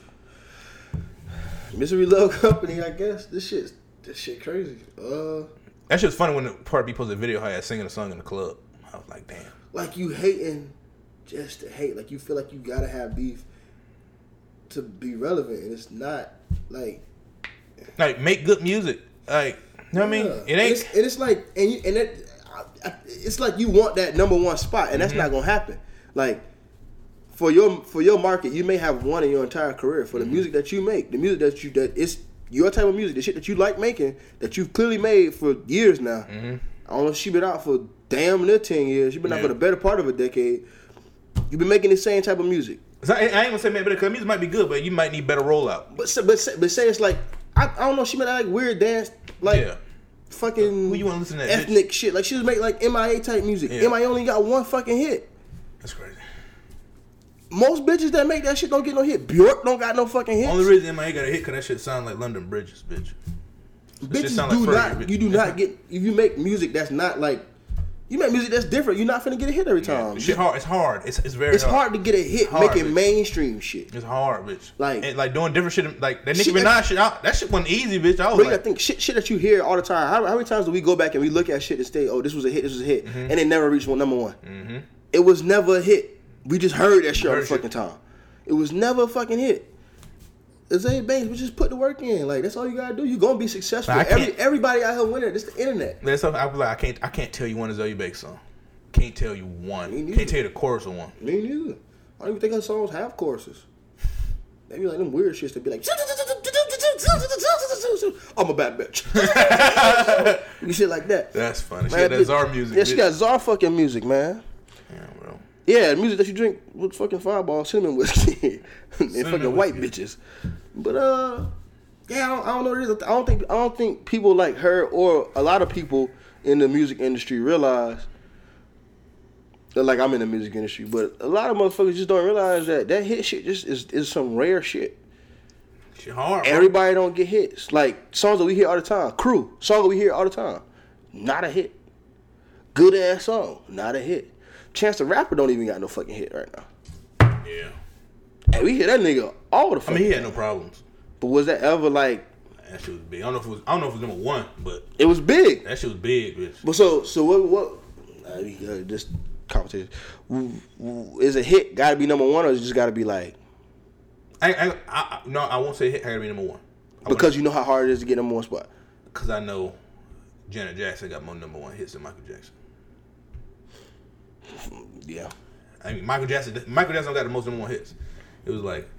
Misery Love Company, I guess. This shit, this shit crazy. Uh, That shit's funny when the part B posted a video how I singing a song in the club. I was like, damn. like you hating just to hate. Like you feel like you gotta have beef to be relevant, and it's not like Like make good music. Like you know what I mean? Yeah. It And ain't. it's, and it's like, and you, and it, I, I, it's like you want that number one spot, and that's Mm-hmm. not gonna happen. Like for your for your market, you may have one in your entire career. For the Mm-hmm. music that you make, the music that you that it's your type of music, the shit that you like making, that you've clearly made for years now. I don't know. if She been out for damn near ten years. She been out Mm-hmm. For the better part of a decade. You've been making the same type of music. So I, I ain't gonna say man, but because music might be good, but you might need better rollout. But say- but say, but say it's like I, I don't know. She made like weird dance like. yeah. Fucking Who you wanna listen to that, bitch? ethnic shit. Like she was making like MIA type music. Yeah. MIA only got one fucking hit. That's crazy. Most bitches that make that shit don't get no hit. Bjork don't got no fucking hits. Only reason MIA got a hit because that shit sound like London Bridges, bitch. Bitches sound do like not. You do not get if you make music that's not like you make music that's different. You're not finna get a hit every Yeah, time. shit hard. It's hard. It's it's very hard. it's hard to get a hit Hard, making bitch. mainstream shit. It's hard, bitch. Like- and like doing different shit. Like that Nicki Minaj shit. I, that shit wasn't easy, bitch. I was like, gotta think shit, shit that you hear all the time. How, how many times do we go back and we look at shit and say, "Oh, this was a hit, this was a hit," Mm-hmm. and it never reached one number one. It was never a hit. We just heard that shit all the fucking time. It was never a fucking hit. Azealia Banks, but just put the work in. Like that's all you gotta do. You're gonna be successful. Every everybody out here winning. It's the internet. that's something I was like, I can't, I can't tell you one Azealia Banks song. Can't tell you one. Me neither. Can't tell you the chorus of one. Me neither. I don't even think her songs have choruses. They be like them weird shits that be like, I'm a bad bitch. you shit like that. That's funny. She Man, had that Czar music. Yeah, she got Czar fucking music, man. Yeah, music that you drink with fucking fireball, cinnamon whiskey, and Cinnamon fucking white whiskey. bitches. But uh, yeah, I don't, I don't know what it is. I don't think I don't think people like her or a lot of people in the music industry realize. that, Like I'm in the music industry, but a lot of motherfuckers just don't realize that that hit shit just is, is some rare shit. She hard. bro. Everybody don't get hits. Like songs that we hear all the time. Crew, song that we hear all the time. Not a hit. Good ass song, not a hit. Chance the Rapper don't even got no fucking hit right now. Yeah. And we hear that nigga all the I mean, he had no problems. But was that ever like That shit was big. I don't know if it was. I don't know if it was number one, but it was big? that shit was big, bitch. But so so what what uh, uh, this competition is a hit got to be number one or is it just got to be like I, I, I, I no, I won't say hit had to be number one. I because you know how hard it is to get number one spot. because I know Janet Jackson got more number one hits than Michael Jackson. Yeah. I mean, Michael Jackson. Michael Jackson got the most number one hits. It was like,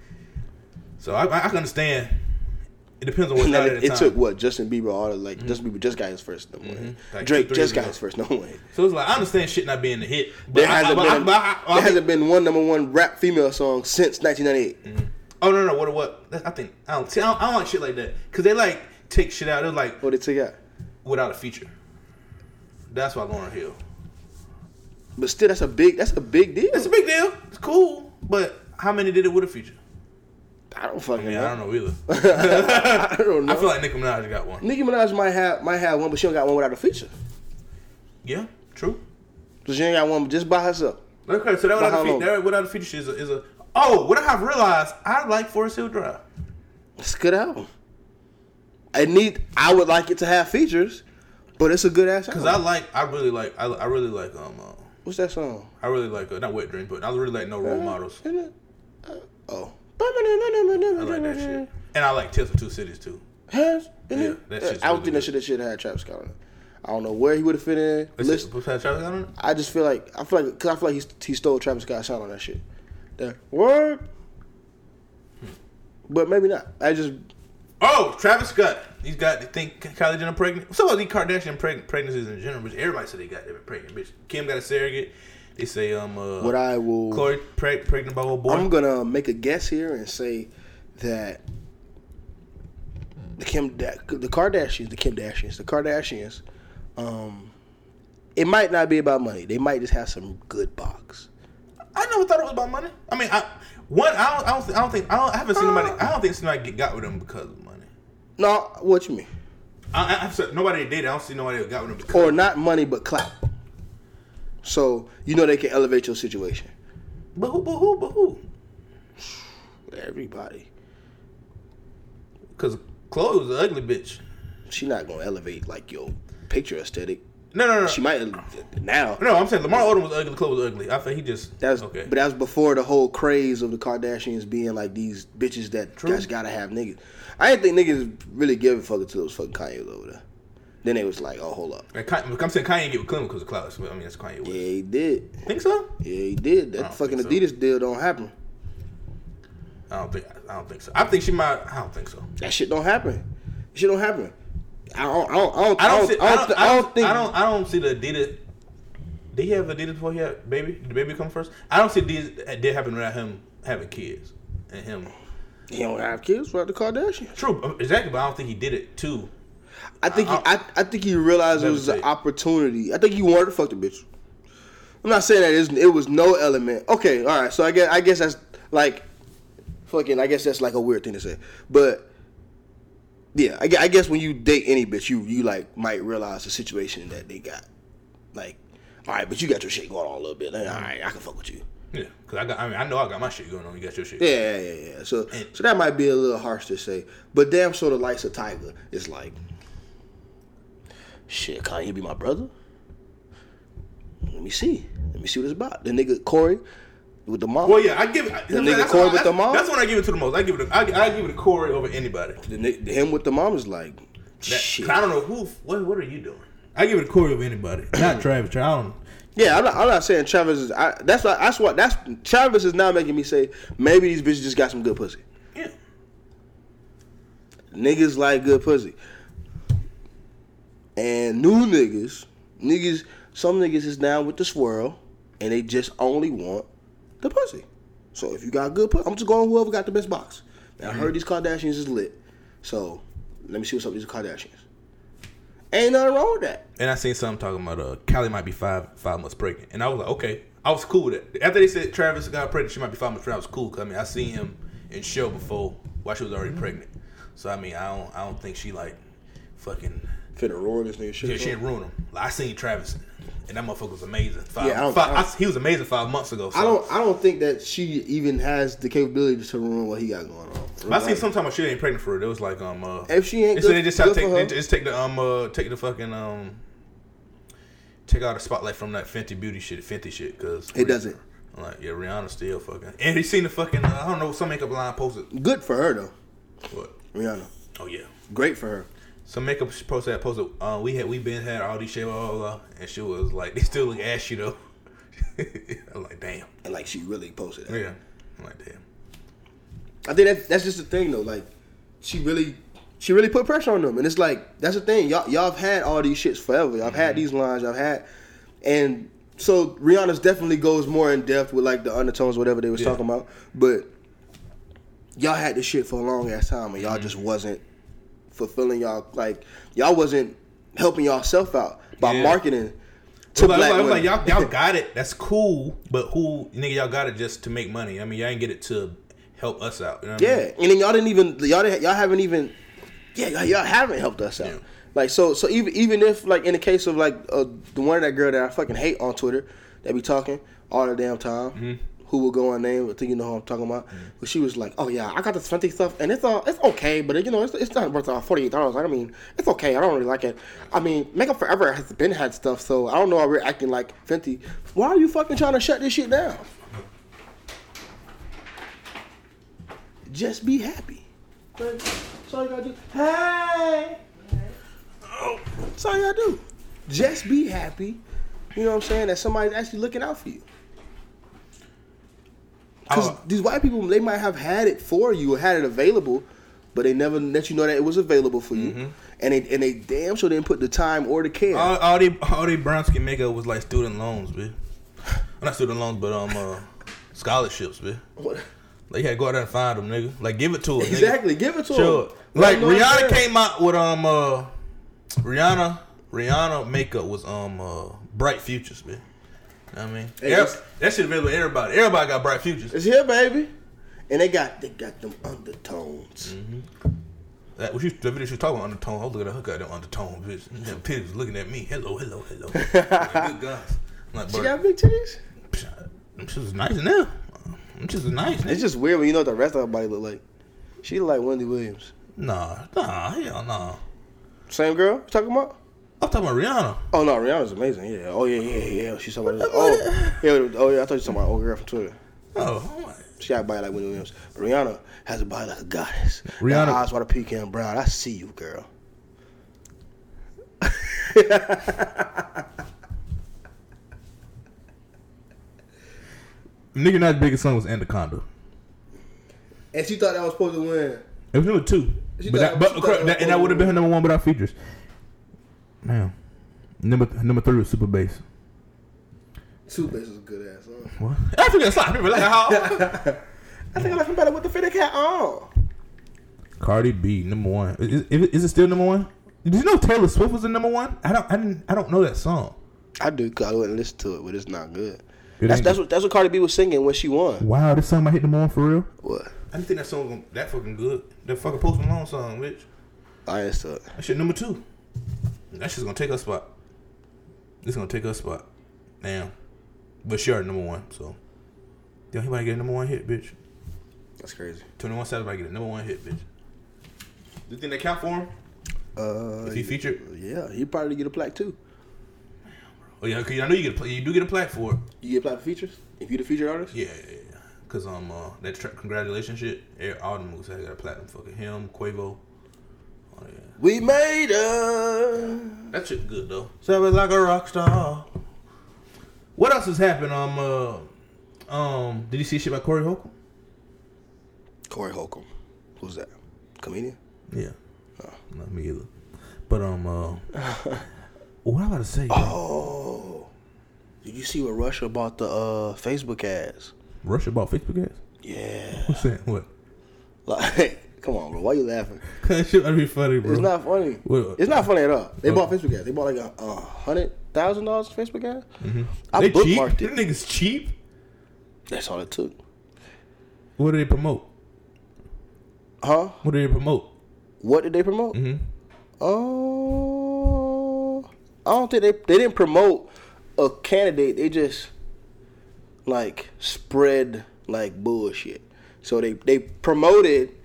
so I, I can understand. It depends on what And side then at it, it took what Justin Bieber all the, like mm-hmm. Justin Bieber just got his first number one. Mm-hmm. Like Drake just got his first number one. hit. So it's like I understand shit not being a hit, but There I- hasn't I- been I- a- I- there hasn't been one number one rap female song since 1998. Mm-hmm. Oh no no what what I think I don't see I don't, I don't like shit like that because they like take shit out. They're like What they take out? without a feature. That's why Lauryn Hill. But still, that's a big. That's a big deal. It's a big deal. It's cool, but how many did it with a feature? I don't fucking Yeah, know. I don't know either. I don't know. I feel like Nicki Minaj got one. Nicki Minaj might have might have one, but she don't got one without a feature. Yeah, true. So she ain't got one just by herself. Okay, so that By without, how a, fe- long? that without a feature is a, is a. Oh, what I have realized, I like Forest Hill Drive. It's a good album. I need. I would like it to have features, but it's a good ass Cause album. I like, I really like, I, I really like, um, uh, What's that song? I really like, uh, not Wet Dreams, but I really like No Role Models. Uh, oh. I like that shit, and I like Tales of Two Cities too. Has? Yeah, that shit's I don't really think that shit that shit had Travis Scott on it. I don't know where he would have fit in. Let's Listen, What's that Travis got on it? I just feel like I feel like because I feel like he he stole Travis Scott's sound on that shit. That word, but maybe not. I just Oh, Travis Scott. He's got. They think Kylie Jenner pregnant. So these Kardashian preg- pregnancies in general, but everybody said they got them pregnant. Bitch, Kim got a surrogate. They say um uh, what I will. Khloe preg- pregnant by a boy. I'm gonna make a guess here and say that the Kim Da- the Kardashians, the Kim Kardashians, the Kardashians, um, it might not be about money. They might just have some good box. I never thought it was about money. I mean, I one. I don't. I don't, I don't think. I, don't, I haven't seen nobody. I don't think somebody get, got with them because of money. No, what you mean? I, I, I've said nobody did. I don't see nobody that got with them because. Or not money, but clout. So you know they can elevate your situation. But who? But who? But who? Everybody. Because Khloe was an ugly bitch. She not gonna elevate like your picture aesthetic. No, no, no. She might now. no, I'm saying Lamar Odom was ugly. Khloe was ugly. I think he just. that's okay. but that was before the whole craze of the Kardashians being like these bitches that True. just gotta have niggas. I didn't think niggas really give a fuck until it was fucking Kanye over there. Then they was like, oh, hold up. And I'm saying Kanye get with Clinton because of Cloud. I mean, that's Kanye. Yeah, he did. Think so? Yeah, he did. That fucking think so. Adidas deal don't happen. I don't think. I don't think so. I think she might. I don't think so. That shit don't happen. Shit don't happen. I don't. I don't. I don't. I don't. I don't, I I think. I don't. I don't see the Adidas. Did he have Adidas before he had baby? Did baby come first? I don't see Adidas did happen without him having kids and him. He don't have kids without the Kardashians. True, uh, exactly. But I don't think he did it too. I think he, I- I, I think he realized it was an opportunity. I think he wanted to fuck the bitch. I'm not saying that it was no element. Okay, all right. So I guess I guess that's like fucking. I guess that's like a weird thing to say, but yeah, I, I guess when you date any bitch, you you like might realize the situation that they got. Like, all right, but you got your shit going on a little bit. Like, all right, I can fuck with you. Yeah, because I got. I mean, I know I got my shit going on. You got your shit. Yeah, yeah, yeah. yeah. So And- so that might be a little harsh to say, but damn, sort of likes a tiger. It's like, shit, can't he be my brother? Let me see. Let me see what it's about. The nigga Corey with the mom. Well, yeah, I give it. The nigga that's Corey why- with the mom? That's when I give it to the most. I give it. A, I, I give it a Corey over anybody. The, him with the mom is like, That, shit. I don't know who. What, what are you doing? I give it a Corey over anybody. Not hmm. Travis. I don't. Yeah, I'm not, I'm not saying Travis is. I, that's what. That's what. That's Travis is now making me say maybe these bitches just got some good pussy. Yeah. Niggas like good pussy. And new niggas, niggas, some niggas is down with the swirl, and they just only want the pussy. So if you got good pussy, I'm just going whoever got the best box. Now I heard these Kardashians is lit, so let me see what's up with these Kardashians. Ain't nothing wrong with that. And I seen something talking about uh Callie might be five five months pregnant, and I was like, okay, I was cool with it. After they said Travis got pregnant, she might be five months pregnant. I was cool because I mean I seen him in show before while she was already pregnant. So I mean I don't I don't think she like fucking Finna roar this nigga shit. yeah, she ruin him. Like, I seen Travis, and that motherfucker was amazing. Five, Yeah, I don't- five- I don't- I- he was amazing five months ago. So. I don't. I don't think that she even has the capability to ruin what he got going on. But I seen sometime when she ain't pregnant for it. It was like um uh, If she ain't so good- they just have to take they just take the um uh take the fucking um take out the spotlight from that Fenty beauty shit, Fenty shit, because It doesn't. I'm like yeah, Rihanna still fucking. And he seen the fucking uh, I don't know some makeup line posted Good for her though, what? Rihanna. Oh yeah, Great for her. Some makeup posted that posted. Uh, we had we been had all these shit blah, blah, blah, and she was like they still look ashy though. I'm like damn, And like she really posted that. yeah. I'm like damn. I think that that's just the thing though. Like she really she really put pressure on them. And it's like that's the thing. Y'all y'all have had all these shits forever. Y'all have had these lines, y'all had and so Rihanna's definitely goes more in depth with like the undertones, whatever they was Yeah. talking about. But y'all had this shit for a long ass time, and y'all just wasn't fulfilling y'all like y'all wasn't helping yourself out by Yeah. marketing To like, black like, women. y'all, y'all got it. That's cool. But who, nigga, y'all got it just to make money. I mean, y'all ain't get it to help us out. You know what I Yeah, mean? and then y'all didn't even y'all didn't, y'all haven't even yeah y'all, y'all haven't helped us out. Yeah. Like so so even even if like in the case of like uh, the one of that girl that I fucking hate on Twitter that be talking all the damn time. Mm-hmm. Who will go on name? I think you know who I'm talking about. But she was like, "Oh yeah, I got this Fenty stuff, and it's all it's okay, but you know it's, it's not worth uh, forty eight dollars. I mean, it's okay. I don't really like it. I mean, Makeup Forever has been had stuff, so I don't know why we're acting like Fenty. Why are you fucking trying to shut this shit down? Just be happy. That's all you gotta do. Hey. That's all you gotta do. Just be happy. You know what I'm saying? That somebody's actually looking out for you. Because Oh. these white people, they might have had it for you had it available, but they never let you know that it was available for Mm-hmm. you. And they and they damn sure didn't put the time or the care. All, all they all they brown skin makeup was like student loans, bitch. Not student loans, but um uh, scholarships, bitch. What- Like you had to go out there and find them, nigga. Like give it to us, nigga. exactly. Give it to Sure. them. Like You know what I'm Rihanna came out with um uh Rihanna Rihanna makeup was um uh bright futures, man. I mean, Hey, Every- that shit available to everybody. Everybody got bright futures. It's here, baby. And they got they got them undertones. Mm-hmm. That what you the video she was talking about undertone. I was looking at her goddamn undertone, bitch. Them titties was looking at me. Hello, hello, hello. Like, Good guns. I'm like, She got big titties. them shit was nice now. Them shit was nice. It's just weird when you know what the rest of her body look like. She look like Wendy Williams. Nah, nah, hell nah. Same girl you talking about? I'm talking about Rihanna. Oh no, Rihanna's amazing. Yeah. Oh yeah, yeah, yeah. She's talking about this. Oh yeah. Oh yeah. I thought you were talking about old girl from Twitter. Oh, I'm She got a body like Wendy Williams. But Rihanna has a body like a goddess. Rihanna- That eyes water pecan brown. I see you, girl. Nicki Minaj's biggest song was Anaconda. And she thought that was supposed to win. It was number two, She but that, but she thought that, and that would have been her number one without features. Damn. Number number three was Super Bass. Two Bass is a good ass song. What? I think that's slap. People like how I think I like him better with the fitted hat on. Cardi B number one. Is, is, is it still number one? Did you know Taylor Swift was the number one? I don't. I didn't. I don't know that song. I do because I wouldn't listen to it, but it's not good. It That's that's good. what that's what Cardi B was singing when she won. Wow, this song might hit number one for real. What? I didn't think that song was that fucking good. That fucking Post Malone song, bitch. I ain't stuck. That shit number two. That shit's gonna take her spot. This gonna take her spot. Damn. But she already number one, so. Yo, he might get a number one hit, bitch. That's crazy. 21 Savage might get a number one hit, bitch. Do you think they count for him? Uh, If he featured? yeah, he probably get a plaque too. Oh yeah, cause I know you get a, pla- you do get a plaque for it. You get a plaque for features if you the featured artist. Yeah, yeah, yeah. Cause um uh, that tra- congratulations shit, all the moves had got a platinum. Fucking him, Quavo. Oh We made her. that shit good though. Sounds like a rock star. What else has happened? Um uh, um, did you see shit about Corey Holcomb? Corey Holcomb. Who's that? Comedian. Yeah, not me either. But um uh, what I'm about to say? Oh. Did you see what Russia bought the uh, Facebook ads? Russia bought Facebook ads. Yeah. What's that? What? Like, come on, bro. Why you laughing? that shit might be funny, bro. It's not funny. What? It's not funny at all. They bought Facebook ads. They bought like a, a hundred thousand dollars Facebook ads. Mm-hmm. I they cheap. bookmarked Them it. niggas cheap. That's all it took. What did they promote? Huh? What did they promote? What did they promote? Mm-hmm. Oh, I don't think they they didn't promote a candidate. They just like spread like bullshit. So they they promoted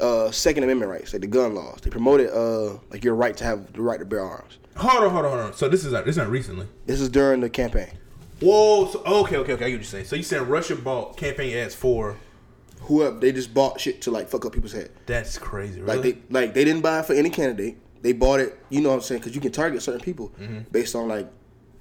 uh, Second Amendment rights, like the gun laws. They promoted uh, like your right to have the right to bear arms. Hold on, hold on, hold on. So this is not this is not recently. This is during the campaign. Whoa. So, okay, okay, okay. I get what you're saying. So you saying Russia bought campaign ads for? Whoever they just bought shit to like fuck up people's head. That's crazy. Really? Like they like they didn't buy it for any candidate. They bought it, you know what I'm saying? Because you can target certain people based on like,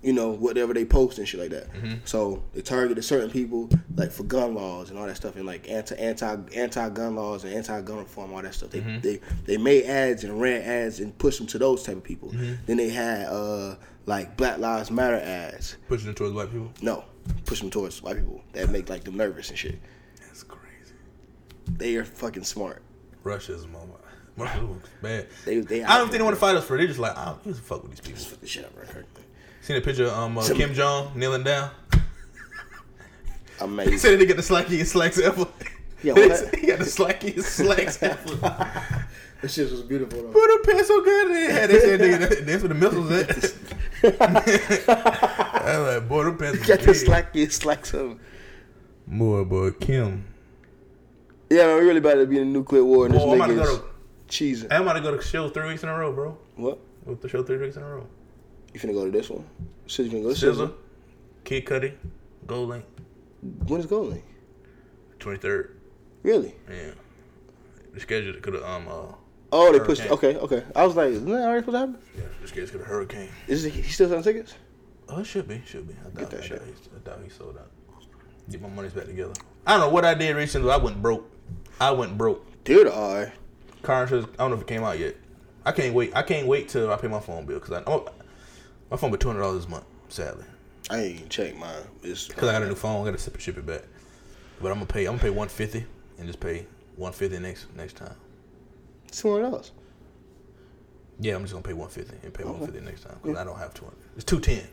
you know, whatever they post and shit like that. Mm-hmm. So they targeted certain people like for gun laws and all that stuff and like anti anti anti gun laws and anti gun reform all that stuff. They mm-hmm. they they made ads and ran ads and pushed them to those type of people. Mm-hmm. Then they had uh like Black Lives Matter ads. pushing them towards white people. No, push them towards white people that make like them nervous and shit. That's crazy. They are fucking smart. Russia's mama. Russia looks bad. They- they I don't think they want to fight us for. it. They just like, I don't give a fuck with these people. Fuck the shit of her. Seen a picture of um, uh, Kim Jong kneeling down. Amazing. He said he got the slackiest slacks ever. Yeah, what? he got the slackiest slacks ever. This shit was beautiful though. Put a pencil gun in. Yeah, they said nigga, that's where the missiles at. I was like, boy, the pencils. Got the big. slack, you slack some. Boy, Kim. Yeah, man, we really about to be in a nuclear war and this Boy, I'm about to nigga is cheesing. I'm about to go to show three weeks in a row, bro. What? With the show three weeks in a row. You finna go to this one? You finna go to Scissor, Scissor? Kid Cudi, GoldLink, When is Golden? twenty third. Really? Yeah. The schedule could have um uh Oh, they pushed. Okay, okay. I was like, isn't that already supposed to happen? yeah, the schedule could have hurricane. Is he he still selling tickets? Oh, it should be, should be. I doubt, that I, shit. doubt he, I he sold out. Get my money's back together. I don't know what I did recently. I went broke. I went broke. Dude, I. Car insurance. I don't know if it came out yet. I can't wait. I can't wait till I pay my phone bill because I oh, my phone bill two hundred dollars this month. Sadly, I ain't even check mine. It's because I got a new phone. I got to ship, ship it back. But I'm gonna pay. I'm gonna pay one fifty and just pay one fifty next next time. two hundred dollars. Yeah, I'm just gonna pay one fifty and pay one fifty next time because I don't have two hundred. It's two ten.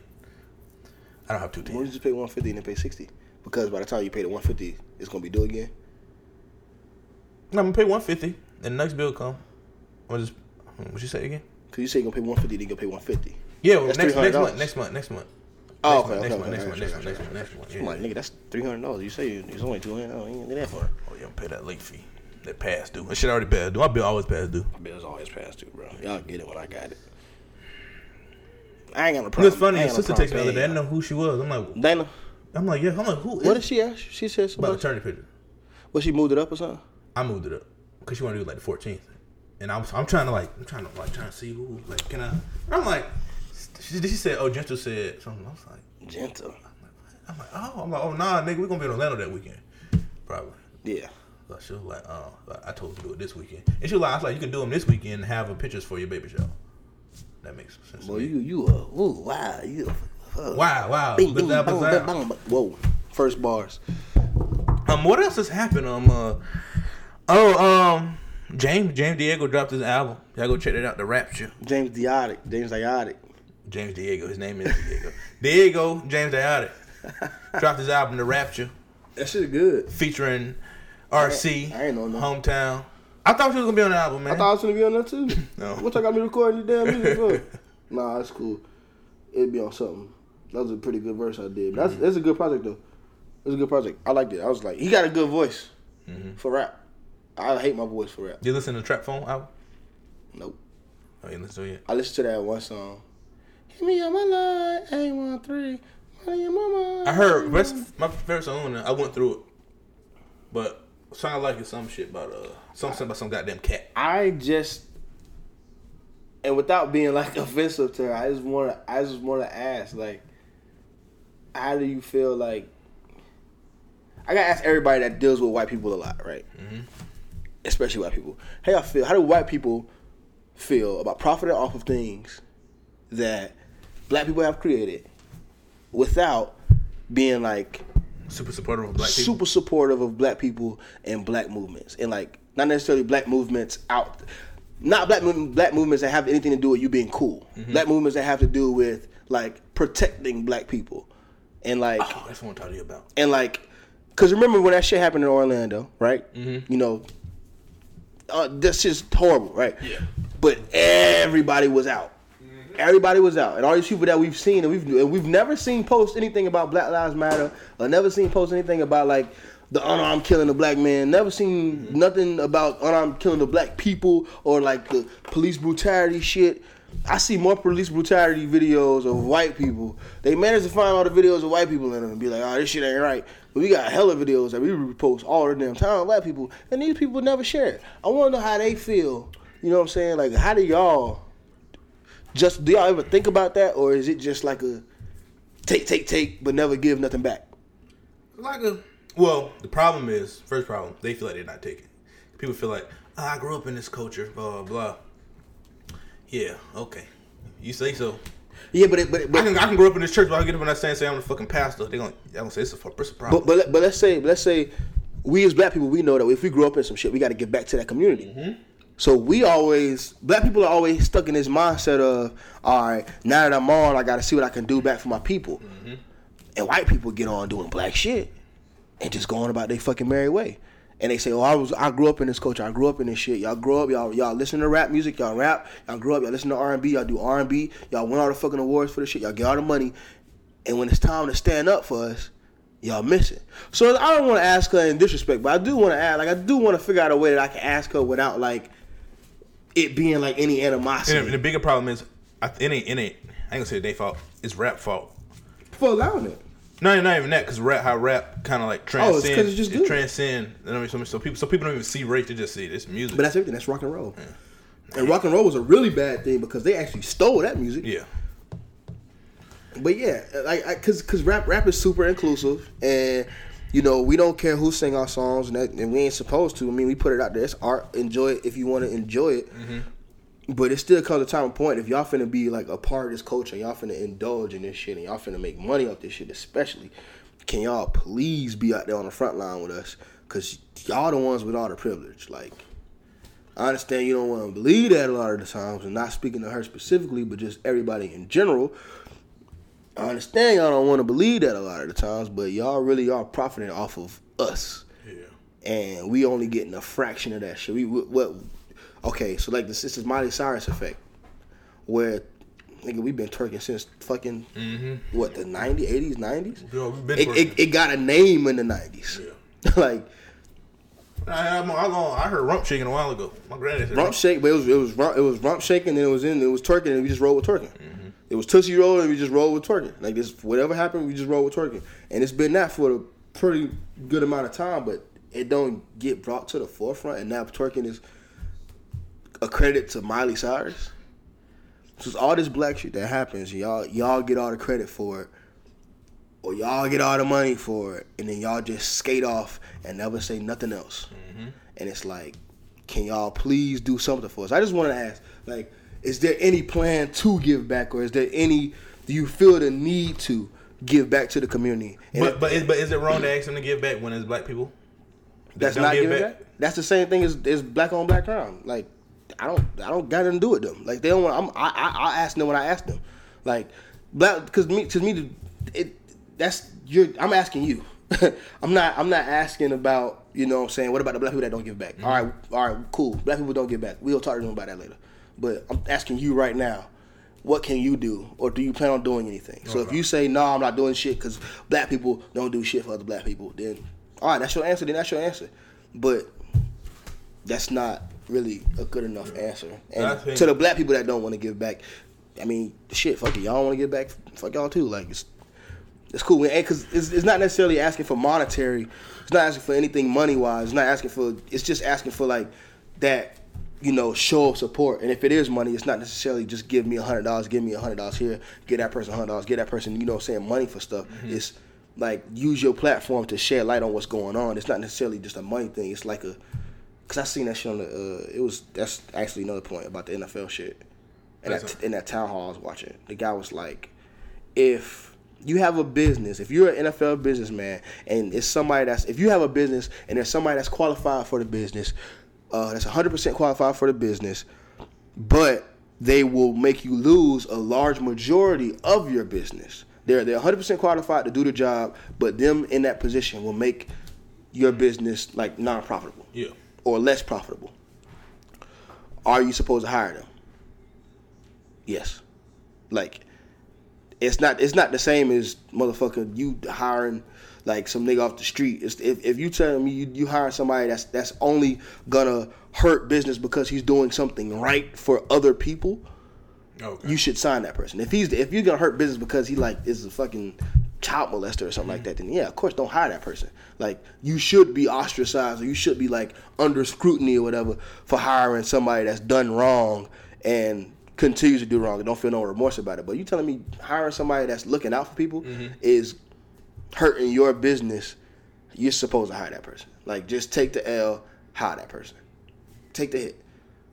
I don't have two ten. Why don't you just pay one fifty and then pay sixty? Because by the time you pay the one fifty, it's gonna be due again. I'm gonna pay one fifty and the next bill come. I'm just. Hmm, what you say again? Cause you say you're gonna pay one fifty, then you gonna pay one fifty. Yeah, well, next next month. Next month. Next month. Oh, Next okay, month, okay, next month, okay, next month, okay, next okay, month, next okay. month, next month. I'm like, nigga, that's three hundred dollars. You say it's only two hundred. Oh, you ain't that far. Oh yeah, I'm pay that late fee. That past due. That shit already past due. My bill always past due. Bills always past due, bro. Y'all get it when I got it. I ain't got no problem. It's funny. I Your ain't got no sister texted me the other day. I didn't know who she was. I'm like. Dana, I'm like, yeah. I'm like, who is? what did she ask? She said about the something. attorney picture? Well, she moved it up or something. I moved it up because she wanted to do like the 14th, and I'm I'm trying to like I'm trying to like trying to see who like can I? I'm like, she, she said, oh, Gentle said something. I was like, Gentle. I'm like, oh, I'm like, oh nah, nigga, we gonna be in Orlando that weekend, probably. Yeah. So she was like, oh, I told her to do it this weekend, and she was like, I was like, you can do them this weekend and have pictures for your baby shower. That makes sense. me. you you uh, ooh, wow, you. Uh, Wow, wow. Bing, bing, bizarre. bang, bang. Whoa, first bars. Um, what else has happened? Um, uh, oh, um, James James Diego dropped his album. Y'all go check that out. The Rapture. James Diotic, James Diotic. James Diego. His name is Diego. Diego James Diego dropped his album, The Rapture, That shit good. featuring RC, I ain't know no. hometown. I thought she was gonna be on the album, man. I thought I was gonna be on that too. No. What y'all got me recording this damn music for? nah, that's cool. It'd be on something. That was a pretty good verse I did. That's mm-hmm. that's a good project though. It's a good project. I liked it. I was like, he got a good voice mm-hmm. for rap. I hate my voice for rap. you listen to Trap Phone album? Nope. Oh, you listen to it? I listened to that one song. Hit me on my line, eight one three. Money in my. I heard rest, my favorite song on there. I went through it, but sounded like it's some shit about uh something about some goddamn cat. I just and without being like offensive to her, I just want to. I just want to ask, like, how do you feel like? I gotta ask everybody that deals with white people a lot, right? Especially white people. How y'all feel? How do white people feel about profiting off of things that black people have created without being like Super supportive of black people. super supportive of black people and black movements and like not necessarily black movements out not black black movements that have anything to do with you being cool Mm-hmm. black movements that have to do with like protecting black people and like Oh, that's what I'm talking about. and like because remember when that shit happened in orlando right Mm-hmm. you know uh, that's just horrible right Yeah. but everybody was out Everybody was out, and all these people that we've seen, and we've and we've never seen post anything about Black Lives Matter, or never seen post anything about like the unarmed killing of black man. Never seen nothing about unarmed killing of black people or like the police brutality shit. I see more police brutality videos of white people. They manage to find all the videos of white people in them and be like, "Oh, this shit ain't right." But we got hella videos that we repost all the damn time of black people, and these people never share it. I want to know how they feel. You know what I'm saying? Like, how do y'all? Just do y'all ever think about that, or is it just like a take, take, take, but never give nothing back? like a well the problem is first problem they feel like they're not taking people feel like "Ah, i grew up in this culture blah blah blah. Yeah okay. You say so. Yeah, but it, but I can, I can grow up in this church but i get up and i say say i'm a fucking pastor. They gonna, they gonna say it's a, it's a problem. But, but, but let's say let's say we as black people, we know that if we grew up in some shit, we got to give back to that community. Mm-hmm. So we always, black people are always stuck in this mindset of, all right, now that I'm on, I got to see what I can do back for my people. Mm-hmm. And white people get on doing black shit and just going about their fucking merry way. And they say, "Oh, I was, I grew up in this culture. I grew up in this shit. Y'all grow up, y'all, y'all listen to rap music. Y'all rap. Y'all grew up. Y'all listen to R and B. Y'all do R and B. Y'all win all the fucking awards for the shit. Y'all get all the money. And when it's time to stand up for us, y'all miss it. So I don't want to ask her in disrespect, but I do want to ask, like, I do want to figure out a way that I can ask her without like it being like any animosity And the bigger problem is, I, it ain't, in it. I ain't gonna say their fault. It's rap fault. for allowing it. No, not even that, because rap, how rap kind of like Oh, it's transcend, it's just it good. transcend. You know what I mean? So, so people, so people don't even see race; they just see this music. But that's everything. That's rock and roll. And rock and roll was a really bad thing because they actually stole that music. yeah, But yeah, like, I, cause, cause rap, rap is super inclusive, and you know we don't care who sing our songs, and, that, and we ain't supposed to. I mean, we put it out there. It's art. Enjoy it if you want to enjoy it. Mm-hmm. But it still comes a time and point if y'all finna be like a part of this culture, y'all finna indulge in this shit, and y'all finna make money off this shit, especially. Can y'all please be out there on the front line with us? Cause y'all the ones with all the privilege. Like, I understand you don't want to believe that a lot of the times, and not speaking to her specifically, but just everybody in general. I understand y'all don't want to believe that a lot of the times, but y'all really are profiting off of us, yeah. and we only getting a fraction of that shit. We what? Okay, so like this, this is Miley Cyrus effect, where nigga we've been twerking since fucking mm-hmm. what the 90s, 80s, 90s. Yo, It, it, it got a name in the 90s. like I, I'm on, I heard rump shaking a while ago. My granddad said rump shake, but it was it was rump, it was rump shaking, and it was in it was twerking, and we just rolled with twerking. Mm-hmm. It was tootsie roll, and we just rolled with twerking. Like this, whatever happened, we just rolled with twerking, and it's been that for a pretty good amount of time. But it don't get brought to the forefront, and now twerking is a credit to Miley Cyrus. So it's all this black shit that happens, y'all y'all get all the credit for it, or y'all get all the money for it, and then y'all just skate off and never say nothing else. Mm-hmm. And it's like, can y'all please do something for us? I just want to ask, like, is there any plan to give back, or is there any? Do you feel the need to give back to the community? And But but is, but is it wrong to ask them to give back when it's black people? that's don't giving back. That's the same thing as, as black on black crime. Like, I don't, I don't got nothing to do with them. Like, they don't want. I'm, I, I, I ask them when I ask them. Like, black, because me, to me, it, that's you're. I'm asking you. I'm not. I'm not asking about. You know, what I'm saying what about the black people that don't give back? Mm-hmm. All right, all right, cool. Black people don't give back. We'll talk to them about that later. But I'm asking you right now. What can you do, or do you plan on doing anything? So if you say no, I'm not doing shit because black people don't do shit for other black people, then all right, that's your answer. Then that's your answer. But that's not really a good enough answer. And think- to the black people that don't want to give back, I mean, shit, fuck it, y'all want to give back, fuck y'all too. Like it's it's cool, because it's, it's not necessarily asking for monetary. It's not asking for anything money wise. It's not asking for. It's just asking for like that, you know, show of support. And if it is money, it's not necessarily just give me a hundred dollars, give me a hundred dollars here, get that person a hundred dollars, get that person, you know, what I'm saying money for stuff. It's like use your platform to shed light on what's going on. It's not necessarily just a money thing. It's like a, cause I seen that shit on the. Uh, it was that's actually another point about the NFL shit. And that, in that town hall I was watching, the guy was like, if you have a business, if you're an NFL businessman, and it's somebody that's if you have a business and there's somebody that's qualified for the business, uh, that's 100% qualified for the business, but they will make you lose a large majority of your business. They're they're 100% qualified to do the job, but them in that position will make your business like non-profitable Yeah. or less profitable. Are you supposed to hire them? Yes. Like it's not it's not the same as motherfucker you hiring like some nigga off the street. It's, if if you tell me you, you hire somebody that's that's only gonna hurt business because he's doing something right for other people, Okay. you should sign that person. If he's if you're gonna hurt business because he like is a fucking child molester or something like mm-hmm. that, then yeah, of course don't hire that person. Like you should be ostracized or you should be like under scrutiny or whatever for hiring somebody that's done wrong and continues to do wrong and don't feel no remorse about it. But you telling me hiring somebody that's looking out for people mm-hmm. is hurting your business, you're supposed to hire that person. Like just take the L, hire that person. Take the hit.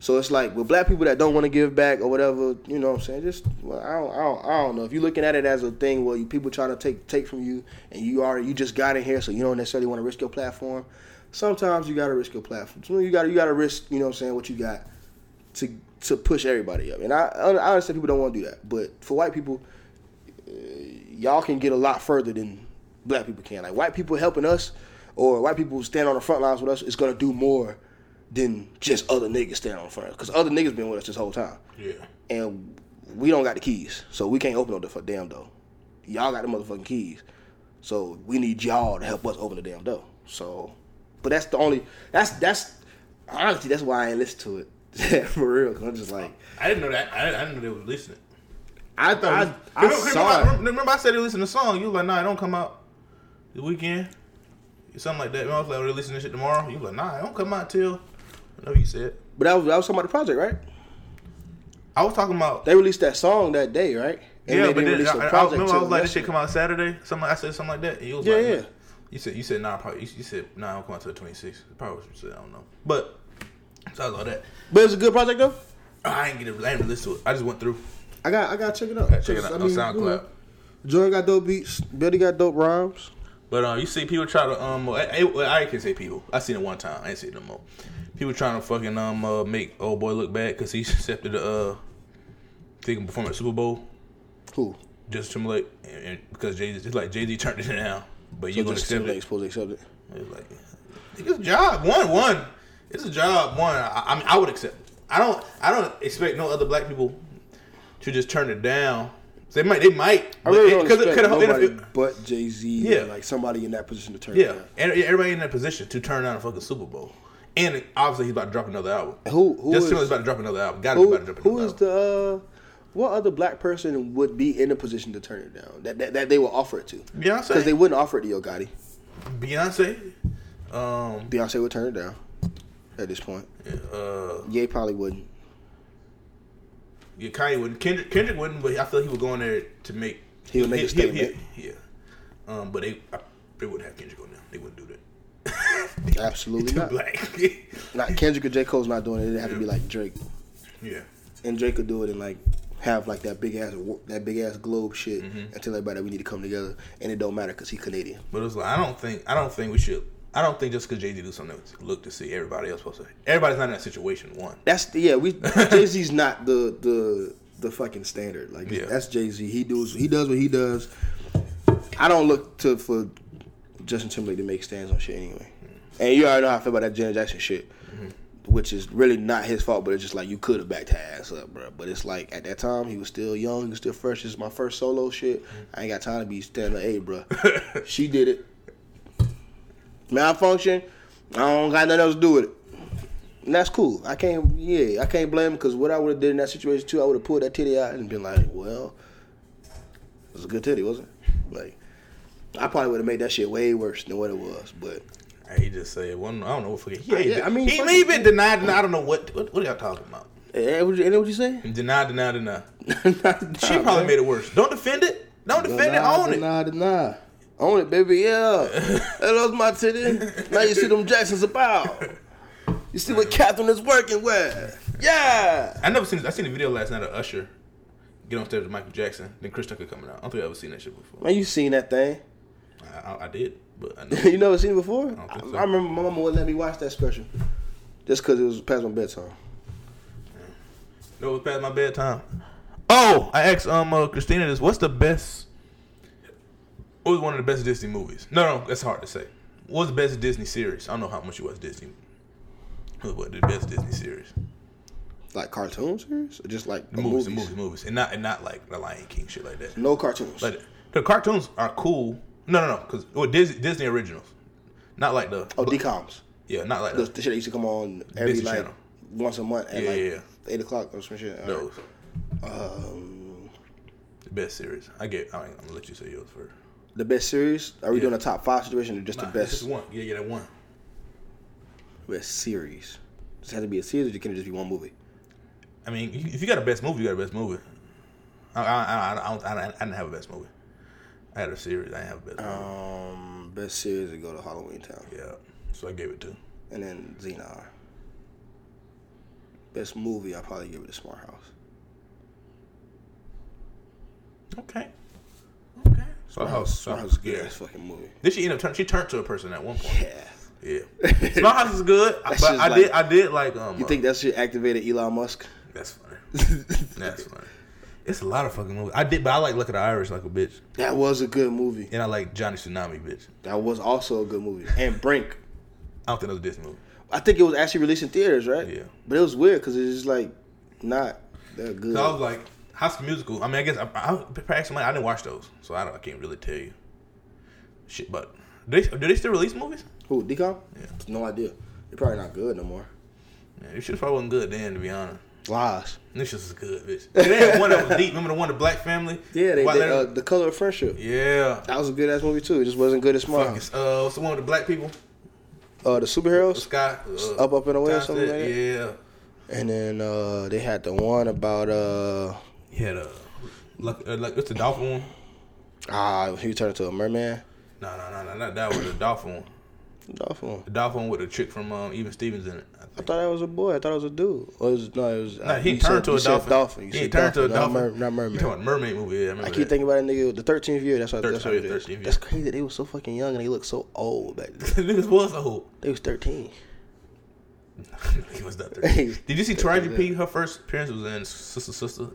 So it's like with black people that don't want to give back or whatever, you know what I'm saying? Just well, I don't, I don't, I don't know. If you're looking at it as a thing where people trying to take take from you and you already you just got in here, so you don't necessarily want to risk your platform, sometimes you gotta risk your platform. You gotta you gotta risk, you know what I'm saying, what you got to to push everybody up. And I I understand people don't want to do that, but for white people, uh, y'all can get a lot further than black people can. Like white people helping us, or white people stand on the front lines with us is gonna do more than just other niggas standing on the front. Because other niggas been with us this whole time, Yeah. and we don't got the keys, so we can't open up the damn door. Y'all got the motherfucking keys, so we need y'all to help us open the damn door. So, but that's the only that's that's honestly that's why I ain't listen to it for real. Cause I'm just like I didn't know that. I, I didn't know they were listening. I thought I, I remember, saw remember, remember I said they listen to the song. You was like, nah, it don't come out the weekend. Something like that. I was like, we're listening to shit tomorrow. You was like, nah, it don't come out till. I know you said. But that was that was talking about the project, right? I was talking about. They released that song that day, right? And yeah, they but didn't then, I, I, project remember I was like, this shit come out Saturday. Something I said something like that. And you was Yeah, like, yeah. You said you said nah, probably. You, said nah, come out till the 26th. Probably what you said. I don't know. But so I was like that. But it's a good project though. I ain't get it. I ain't listen to it. I just went through. I got I gotta check it out. Check it out I on mean, SoundCloud. you know, Jordan got dope beats. Billy got dope rhymes. But uh, you see people try to um, I, I, I can say people. I seen it one time. I ain't seen it no more. People trying to fucking um uh, make old boy look bad because he accepted the uh, he can perform at Super Bowl. Who? Justin Timberlake, and, and because Jay Z, it's like Jay Z turned it down, but you So gonna accept it? supposed to accept it. It's like it's a job. One, one. It's a job. One. I, I mean, I would accept. It. I don't. I don't expect no other black people to just turn it down. They might. They might. I really don't because it, could nobody have. but Jay Z. Yeah. like somebody in that position to turn. Yeah, it down. Yeah. And everybody in that position to turn down a fucking Super Bowl, and obviously he's about to drop another album. Who who Justin is, about to drop another album. Got to about to drop another is album. the uh, what other black person would be in a position to turn it down that that, that they will offer it to? Beyonce. Because they wouldn't offer it to Yo Gotti. Beyonce. Um. Beyonce would turn it down at this point. Uh. Ye probably wouldn't. Yeah, Kanye wouldn't. Kendrick. Kendrick wouldn't. But I feel he would go in there to make. He would make a statement. yeah. Um. But they. I, they wouldn't have Kendrick on there. They wouldn't do that. Absolutely not. black. Not Kendrick or J Cole's not doing it. It'd have to be like Drake, yeah. and Drake could do it and like have like that big ass that big ass globe shit Mm-hmm. and tell everybody we need to come together, and it don't matter because he Canadian. But it's like I don't think I don't think we should. I don't think just because Jay Z do something, look to see everybody else supposed to. Everybody's not in that situation. One. That's the, yeah. We Jay Z's not the the the fucking standard. Like Yeah. that's Jay Z. He does he does what he does. I don't look to for Justin Timberlake to make stands on shit anyway. Hmm. And you already know how I feel about that Janet Jackson shit, mm-hmm. which is really not his fault. But it's just like you could have backed her ass up, bro. But it's like at that time he was still young, he was still fresh. This is my first solo shit. Mm-hmm. I ain't got time to be standing hey, bro. she did it. Malfunction. I don't got nothing else to do with it. And that's cool. I can't, yeah, I can't blame him because what I would have did in that situation too, I would have pulled that titty out and been like, well, it was a good titty, wasn't it? Like, I probably would have made that shit way worse than what it was. But He just said one. I don't know what fucking. Yeah, Yeah, I mean, he, he it. been denied. denied. I don't know what. What, what are y'all talking about? eh, what you, what you say? Deny, deny, deny. Nah, She probably made it worse. Don't defend it. Don't defend it. Own it. Nah, nah. Own it, baby. Yeah. that was my titty. Now you see them Jacksons about. You see what Catherine is working with. Yeah. I never seen. I seen a video last night of Usher get on stage with Michael Jackson. Then Chris Tucker coming out. I don't think I ever seen that shit before. Man, you seen that thing? I, I, I did, but I you never seen it before? don't I, so. I remember my mama wouldn't let me watch that special. Just because it was past my bedtime. No, it was past my bedtime. Oh, I asked um uh, Christina this. What's the best? What was one of the best Disney movies? No, no, that's hard to say. What was the best Disney series? I don't know how much you watch Disney. What was the best Disney series? Like cartoon series? Or just like The movies, movies? the movies, movies, and not and not like the Lion King shit like that. No cartoons. Like the cartoons are cool. No, no, no, because well, Disney, Disney originals, not like the oh, DComs. yeah, not like The, the, shit that used to come on every Disney like Channel. once a month at Yeah, like yeah, eight o'clock or some shit. All those right. Um, the best series. I get. I ain't, I'm gonna let you say yours first. The best series? Are we Yeah. doing a top five situation or just Nah, the it's just best one. Yeah, yeah, that one. best series? Does it have to be a series or can it just be one movie? I mean, if you got a best movie, you got a best movie. I, I, I, I, don't, I, I didn't have a best movie. I had a series. I didn't have a best movie. Um, best series to go to Halloweentown, Yeah, so I gave it to. and then Xenon. Best movie, I probably give it to Smart House. Okay. Okay. So Smart how? House, So House is good yeah. fucking movie. Did she end up turn? She turned to a person at one point. Yeah. Yeah, Smart House is good, but I like- did I did like um. You uh, think that shit activated Elon Musk? that's funny? That's funny. It's a lot of fucking movies. I did, but I like Luck of the Irish like a bitch, That was a good movie. and I like Johnny Tsunami, bitch. That was also a good movie. And Brink. I don't think that was a Disney movie. I think it was actually released in theaters, right? Yeah. But it was weird because it's just like not that good. So I was like, High School Musical. I mean, I guess I, I, I, I didn't watch those, so I, don't, I can't really tell you. Shit, but do they, do they still release movies? Who? DCOM? Yeah. No idea. They're probably not good no more. Man, this shit probably wasn't good then, to be honest. Lies. This shit was good, bitch. They had one that was deep. Remember the one, the Black Family? Yeah, they, they uh, the color of friendship. yeah. That was a good ass movie too. It just wasn't good as. Fucking, uh, what's the one with the black people? Uh, the superheroes. Sky. Uh, Up, Up, and Away or something like that? Yeah. And then uh, they had the one about uh He had a, like, uh, like, what's the dolphin one? ah he turned into a merman. No, no, no, no, not that one. The dolphin one. Dolphin. one. The dolphin one with the chick from um, Even Stevens in it. I I thought that was a boy. I thought it was a dude. Or it was, no, it was. Nah, he turned said- to a dolphin. Dolphin. You he turned to a dolphin, dolphin. Not, mer- not You talking mermaid movie? Yeah, I I keep that. thinking about that nigga. The thirteenth year. That's what. That's what it is. 13th year. That's crazy. They was so fucking young and they looked so old back then. Niggas was old. They was thirteen. he was not 13. Did you see Taraji P? Her first appearance was in Sister Sister.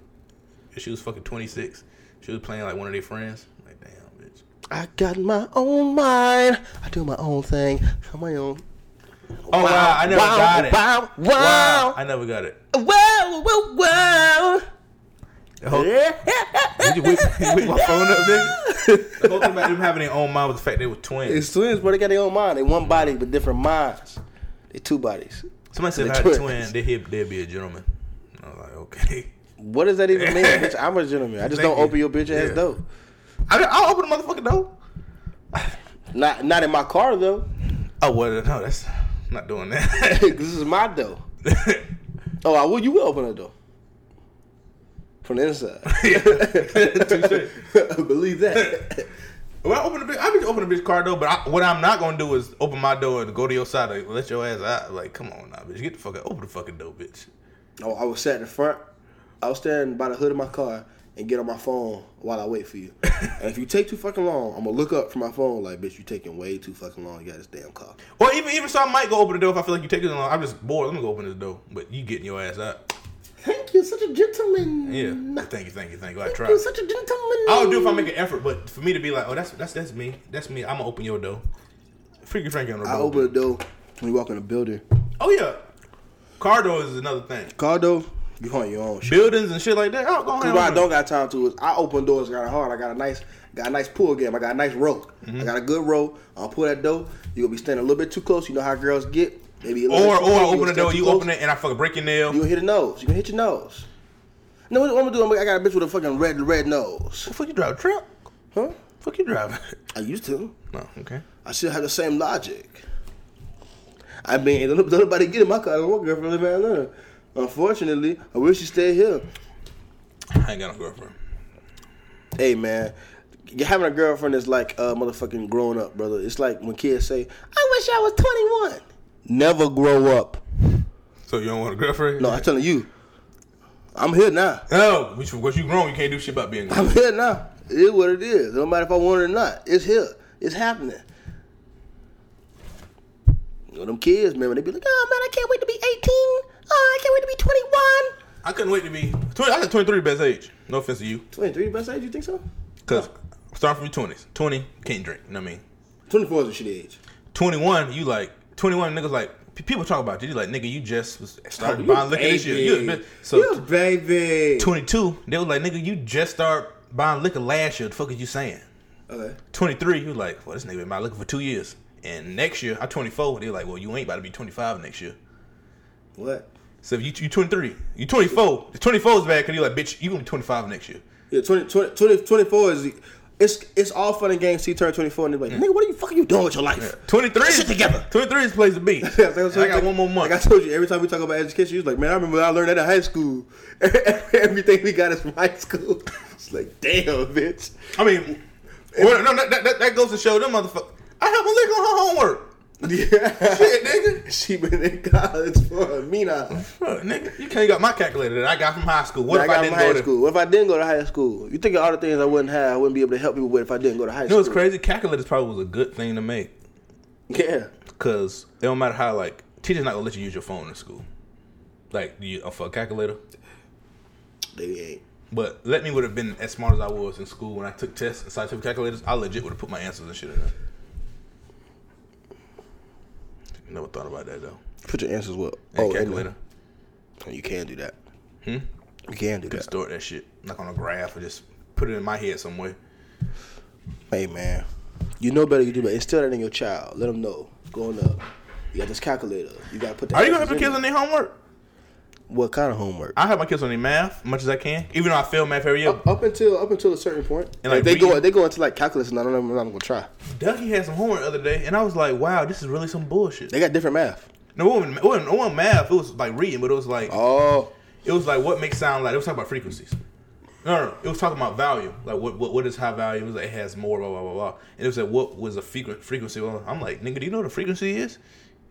She was fucking 26. She was playing like one of their friends. Like, damn, bitch. I got my own mind. I do my own thing. I'm my own. Oh, wow. I never wow, got it. Wow, Wow. wow, I never got it. wow, wow, wow. The whole, did you whip, you whip my phone up, nigga? The whole thing about them having their own mind was the fact they were twins. It's twins, but they got their own mind. They one body but different minds. They two bodies. Somebody said if I had a twin, he'd, they'd be a gentleman. I was like, okay. What does that even mean? bitch? I'm a gentleman. I just Thank don't you. open your bitch ass Yeah. door. I, I'll open the motherfucking door. Not not in my car though. Oh, well, no, that's I'm not doing that. this is my door. Oh, I will. You will open the door from the inside. Believe that. Well, I open the bitch. I be open the bitch car door, but I, what I'm not gonna do is open my door and go to your side and let your ass out. Like, come on now, bitch, get the fuck out. Open the fucking door, bitch. Oh, I was sat in the front. I was standing by the hood of my car and get on my phone while I wait for you. and if you take too fucking long, I'm gonna look up from my phone like, bitch, you taking way too fucking long. You got this damn car. Or even even so, I might go open the door if I feel like you taking too long. I'm just bored. Let me go open this door, but you getting your ass out. Thank you, such a gentleman. Yeah. Thank you, thank you, thank you. I try. you, such a gentleman. I'll do if I make an effort, but for me to be like, oh, that's that's that's me. That's me. I'm gonna open your door. Freaky Frankie on the door. I open the door when you walk in the building. Oh yeah, car door is another thing. Car door, you on your own shit. Buildings and shit like that. Oh, go ahead. What I don't got time to is I open doors kind of hard. I got a nice, got a nice pull game. I got a nice row. Mm-hmm. I got a good row. I'll pull that door. You gonna be standing a little bit too close. You know how girls get. Maybe a Or or close. open the door, you too open it, and I fucking break your nail. You hit a nose. You gonna hit your nose. No, what I'm gonna do? I got a bitch with a fucking red, red nose. The fuck you drive a truck? Huh? Fuck you driving? I used to. No, okay. I still have the same logic. I mean, nobody get in my car. I don't want girlfriend live in Atlanta. Unfortunately, I wish you stayed here. I ain't got no girlfriend. Hey man, you having a girlfriend is like uh, motherfucking growing up, brother. It's like when kids say, "I wish I was 21." Never grow up. So you don't want a girlfriend? No, I'm telling you, I'm here now. No, which once you grown, you can't do shit about being grown. I'm here now. It is what it is. No matter if I want it or not, it's here. It's happening. You know them kids, man, when they be like, "Oh man, I can't wait to be 18. Oh, I can't wait to be 21." I couldn't wait to be. 20, I think 23 best age. No offense to you, 23 the best age? You think so? cause starting from your 20s, 20 can't drink. You know what I mean? 24 is a shit age. 21, you like 21 niggas like people talk about you. You like nigga, you just was started You buying liquor this year. You a baby. bitch. So You baby. 22, they was like nigga, you just start buying liquor last year. The fuck is you saying? Okay. 23, you like, well, this nigga been buying liquor for two years. And next year, I'm 24. They're like, well, you ain't about to be 25 next year. What? So if you you 23, you 24. The 24 is bad because you're like, bitch, you gonna be 25 next year. Yeah, 20, 20, 20 24 is it's it's all fun and games. till you turn twenty four and they're like, mm. nigga, what are you fucking you doing with your life? 23 Get is shit together. 23 is the place to be. That's what I'm And I got one more month. Like I told you, every time we talk about education, you was like, man, I remember I learned that in high school. Everything we got is from high school. It's like, damn, bitch. I mean, well, no, that, that, that goes to show them motherfuckers. I help Malika on her homework. Yeah. Shit, nigga. She been in college for me now. Fuck, nigga, you can't got my calculator that I got from high school. What I if got I didn't high go to? High school. What if I didn't go to high school? You think of all the things I wouldn't have, I wouldn't be able to help people with if I didn't go to high school. You know school. what's crazy? Calculators probably was a good thing to make. Yeah. Cause it don't matter how like teachers not gonna let you use your phone in school. Like you uh, for a calculator. They ain't. But let me would have been as smart as I was in school when I took tests and scientific calculators. I legit would have put my answers and shit in there. Never thought about that though. Put your answers what? And in calculator. there. You can do that. Hmm. You can do Could that. store that shit like on a graph or just put it in my head somewhere. Hey man, you know better. You do, but instill that in your child. Let them know. Going up, you got this calculator. You got to put. The Are you gonna have your in kids on their homework? What kind of homework? I have my kids on their math as much as I can, even though I fail math every year. Up, up until up until a certain point, And, like like, they go they go into like calculus, and I don't know. I'm not gonna try. Dougie had some homework the other day, and I was like, "Wow, this is really some bullshit." They got different math. No, it wasn't, it wasn't, it wasn't math. It was like reading, but it was like Oh, it was like what makes sound like. It was talking about frequencies. No, no, no. It was talking about value. Like what what, what is high value? It was like it has more, blah blah blah blah. And it was like what was a frequency? Well, I'm like, nigga, do you know what a frequency is?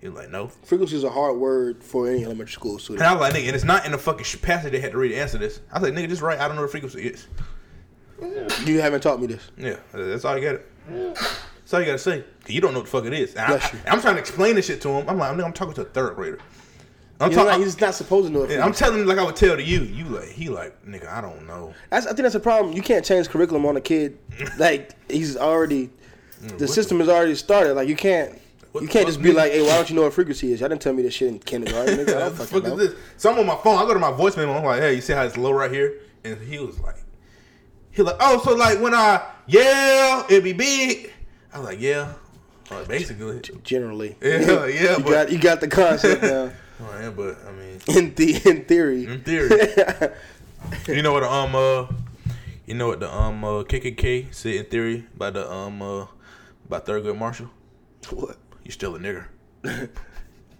He was like, no. frequency is a hard word for any elementary school student. And. I was like, nigga, and it's not in the fucking passage they had to read to answer this. I was like, nigga, just write. I don't know what frequency is. You haven't taught me this. Yeah, that's all you got. That's all you gotta say. 'Cause You don't know what the fuck it is. And Bless you. I, am trying to explain this shit to him. I'm like, nigga, I'm talking to a third grader. I'm talking. like, he's not supposed to know. It I'm telling him like I would tell to you. You like he like nigga. I don't know. That's, I think that's a problem. You can't change curriculum on a kid. Like he's already, the system is already started. Like you can't, What you can't just be nigga? like, hey, why don't you know what frequency is? Y'all didn't tell me this shit in kindergarten. Nigga, I fuck. Is this? So I'm on my phone. I go to my voicemail. I'm like, hey, you see how it's low right here? And he was like, he like, oh, so like when I yell, it be big. I was like, yeah, Uh, basically. Generally, Yeah, yeah, you but- got you got the concept now. Oh, yeah, but I mean, In the in theory, in theory, you know what the um uh, you know what the um uh, KKK said in theory by the um uh, by Thurgood Marshall. what? You still a nigger.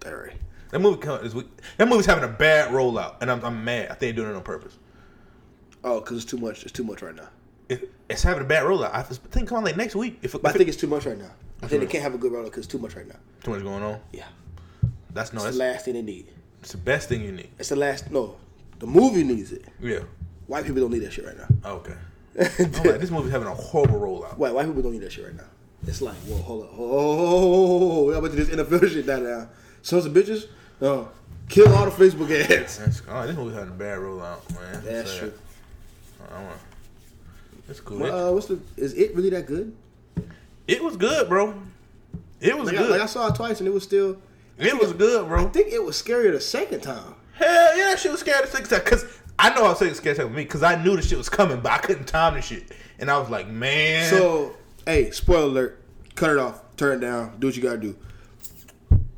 Theory. That movie come this week. That movie's having a bad rollout, and I'm, I'm mad. I think they're doing it on purpose. Oh, because it's too much. It's too much right now. It, it's having a bad rollout. I think come on like next week. If, it, But I if it- think it's too much right now. I think they can't have a good rollout because it's too much right now. too much going on. Yeah, That's no. it's That's the last thing they need. it's the best thing you need. It's the last. No, the movie needs it. Yeah. White people don't need that shit right now. Oh, okay. I'm like, this movie's having a horrible rollout. White white people don't need that shit right now. It's like, whoa, hold up, oh, I'm about to this NFL shit down now. Sons of bitches, uh, kill all the Facebook ads. That's, oh, this movie's had a bad rollout, man. That's So, true. I want. It's cool. Well, uh, what's the? Is it really that good? it was good, bro. It was Like I, good. like I saw it twice and it was still. it was good, bro. I think it was scarier the second time. Hell yeah, she was scared the second time Cause I know I was saying scared with me, cause I knew the shit was coming, but I couldn't time the shit, and I was like, man. So, hey, spoiler alert. Cut it off. Turn it down. Do what you gotta do.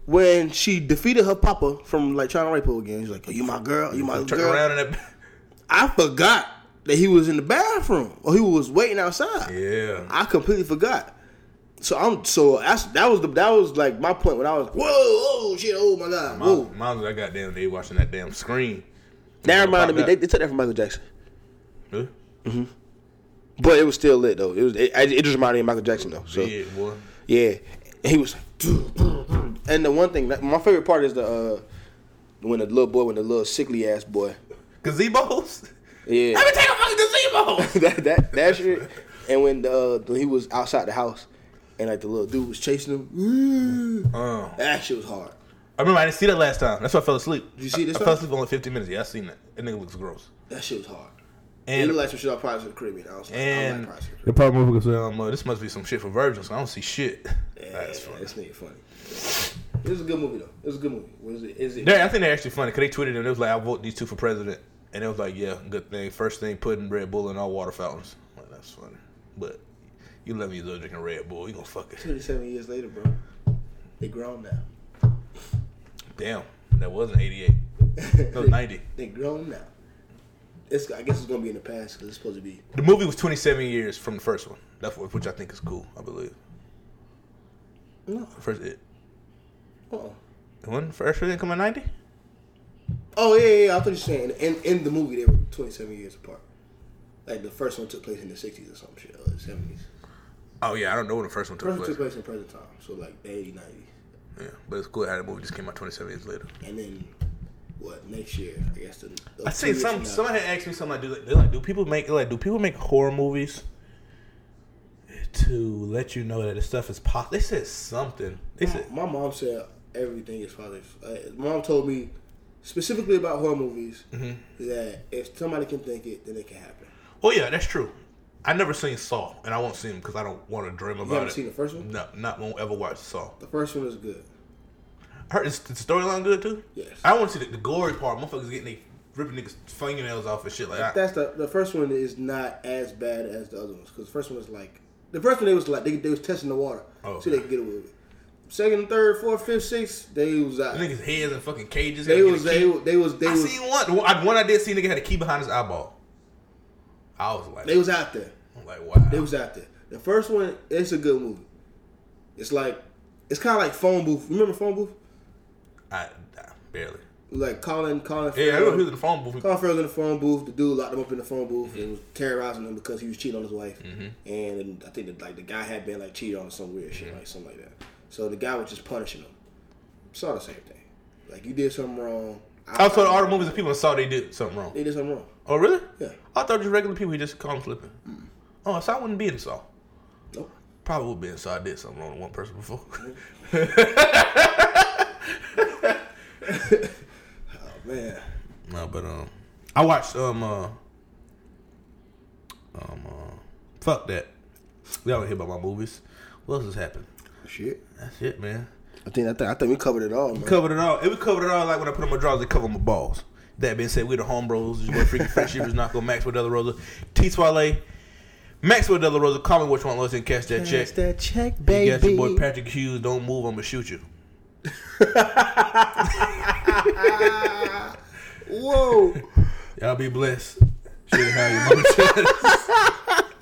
When she defeated her papa from like trying to rape her again, she's like, "Are you my girl? Are you my turn girl?" around in that. I forgot that he was in the bathroom or he was waiting outside. Yeah. I completely forgot. So I'm so that's that was the that was like my point when I was whoa oh shit oh my god whoa Mom, mom's that goddamn day watching that damn screen. that reminded me they, they took that from Michael Jackson Huh? Mm-hmm. But it was still lit though it was it, it just reminded me of Michael Jackson though so Yeah, boy. yeah and he was and the one thing that my favorite part is the uh when the little boy when the little sickly ass boy Gazebos. yeah Let me take a fucking gazebo. that that that shit and when the, uh, when he was outside the house and like the little dude was chasing him Oh. that shit was hard I remember I didn't see that last time. That's why I fell asleep. Did you see this I, I fell asleep only 15 minutes. Yeah, I seen that. That nigga looks gross. that shit was hard And looked like some shit off Pirates of the Caribbean I was like, I don't and like Pirates of the problem was um, uh, this must be some shit for virgins. I don't see shit. Yeah, That's funny. This nigga funny. It was a good movie though. It was a good movie. Was it? Is it? Yeah, I think they're actually funny because they tweeted and it was like, "I vote these two for president," and it was like, "Yeah, good thing." First thing, putting Red Bull in all water fountains. Like, that's funny, but you 11 years old drinking Red Bull, you gonna fuck it. Twenty-seven years later, bro. They grown now. Damn, that wasn't 88. That was 90. They grown now. It's. I guess it's gonna be in the past because it's supposed to be. The movie was 27 years from the first one. That's what, which I think is cool. I believe. No. First it. Uh-uh. The one first didn't come in 90. Oh yeah, yeah, yeah. I thought you were saying in in the movie they were twenty-seven years apart. Like the first one took place in the sixties or some shit, or the seventies. Oh yeah, I don't know when the first one took First one place. took place in present time, so like the 80s, 90s. Yeah, but it's cool how the movie just came out 27 years later. and then what next year? I guess the. the I seen some. Somebody had asked me something like, "Do they like? Do people make like? Do people make horror movies?" to let you know that the stuff is possible. They said something. They said My mom said everything is positive. Uh, mom told me specifically about horror movies Mm-hmm. that if somebody can think it, then it can happen. Oh yeah, that's true. I never seen Saw, and I won't see him because I don't want to dream about You haven't it. seen the first one? No, not won't ever watch Saw. The first one is good. Heard is the storyline good too? Yes. I want to see the, the gory part. Motherfuckers getting they ripping niggas fingernails off and shit like that. That's the the first one is not as bad as the other ones because the first one was like the first one they was like they, they was testing the water Oh, so they could get away with it. Second, third, fourth, fifth, sixth, they was out. Niggas heads in fucking cages. They was they, was- they was they I was seen one. The one I, one I did see, nigga had a key behind his eyeball. I was like, they was out there. I'm like, wow. They was out there. The first one, it's a good movie. It's like it's kind of like phone booth. Remember phone booth? I, I barely. Like calling, calling. Yeah, I know he was in the phone booth. Colin Farrell's in the phone booth. The dude locked him up in the phone booth and was terrorizing him because he was cheating on his wife. Mm-hmm. And I think that like the guy had been like cheated on or some weird shit, like something like that. So the guy was just punishing him. Saw the same thing. Like you did something wrong. I, I saw all the movies that people saw they did something wrong. They did something wrong. Oh, really? Yeah. I thought just regular people. He just caught him slipping. Oh, so I wouldn't be in Saw. Nope. Probably would be in Saw. I did something wrong to one person before. Oh man. no, but um, I watched um uh um uh fuck that. Y'all don't hear about my movies. What else has happened? Shit. That's it, man. I think I think I think we covered it all, man. Covered it all. And we covered it all like when I put on my drawers, they cover my balls. That being said, we're the home bros. Your boy Freaky Friendship is Naco, Maxwell Della Rosa, T Swale, Maxwell Della Rosa. Call me what you want, let's catch that check. That's that check, You baby. got your boy Patrick Hughes. Don't move, I'm gonna shoot you. Whoa. Y'all be blessed. Shit, how your mama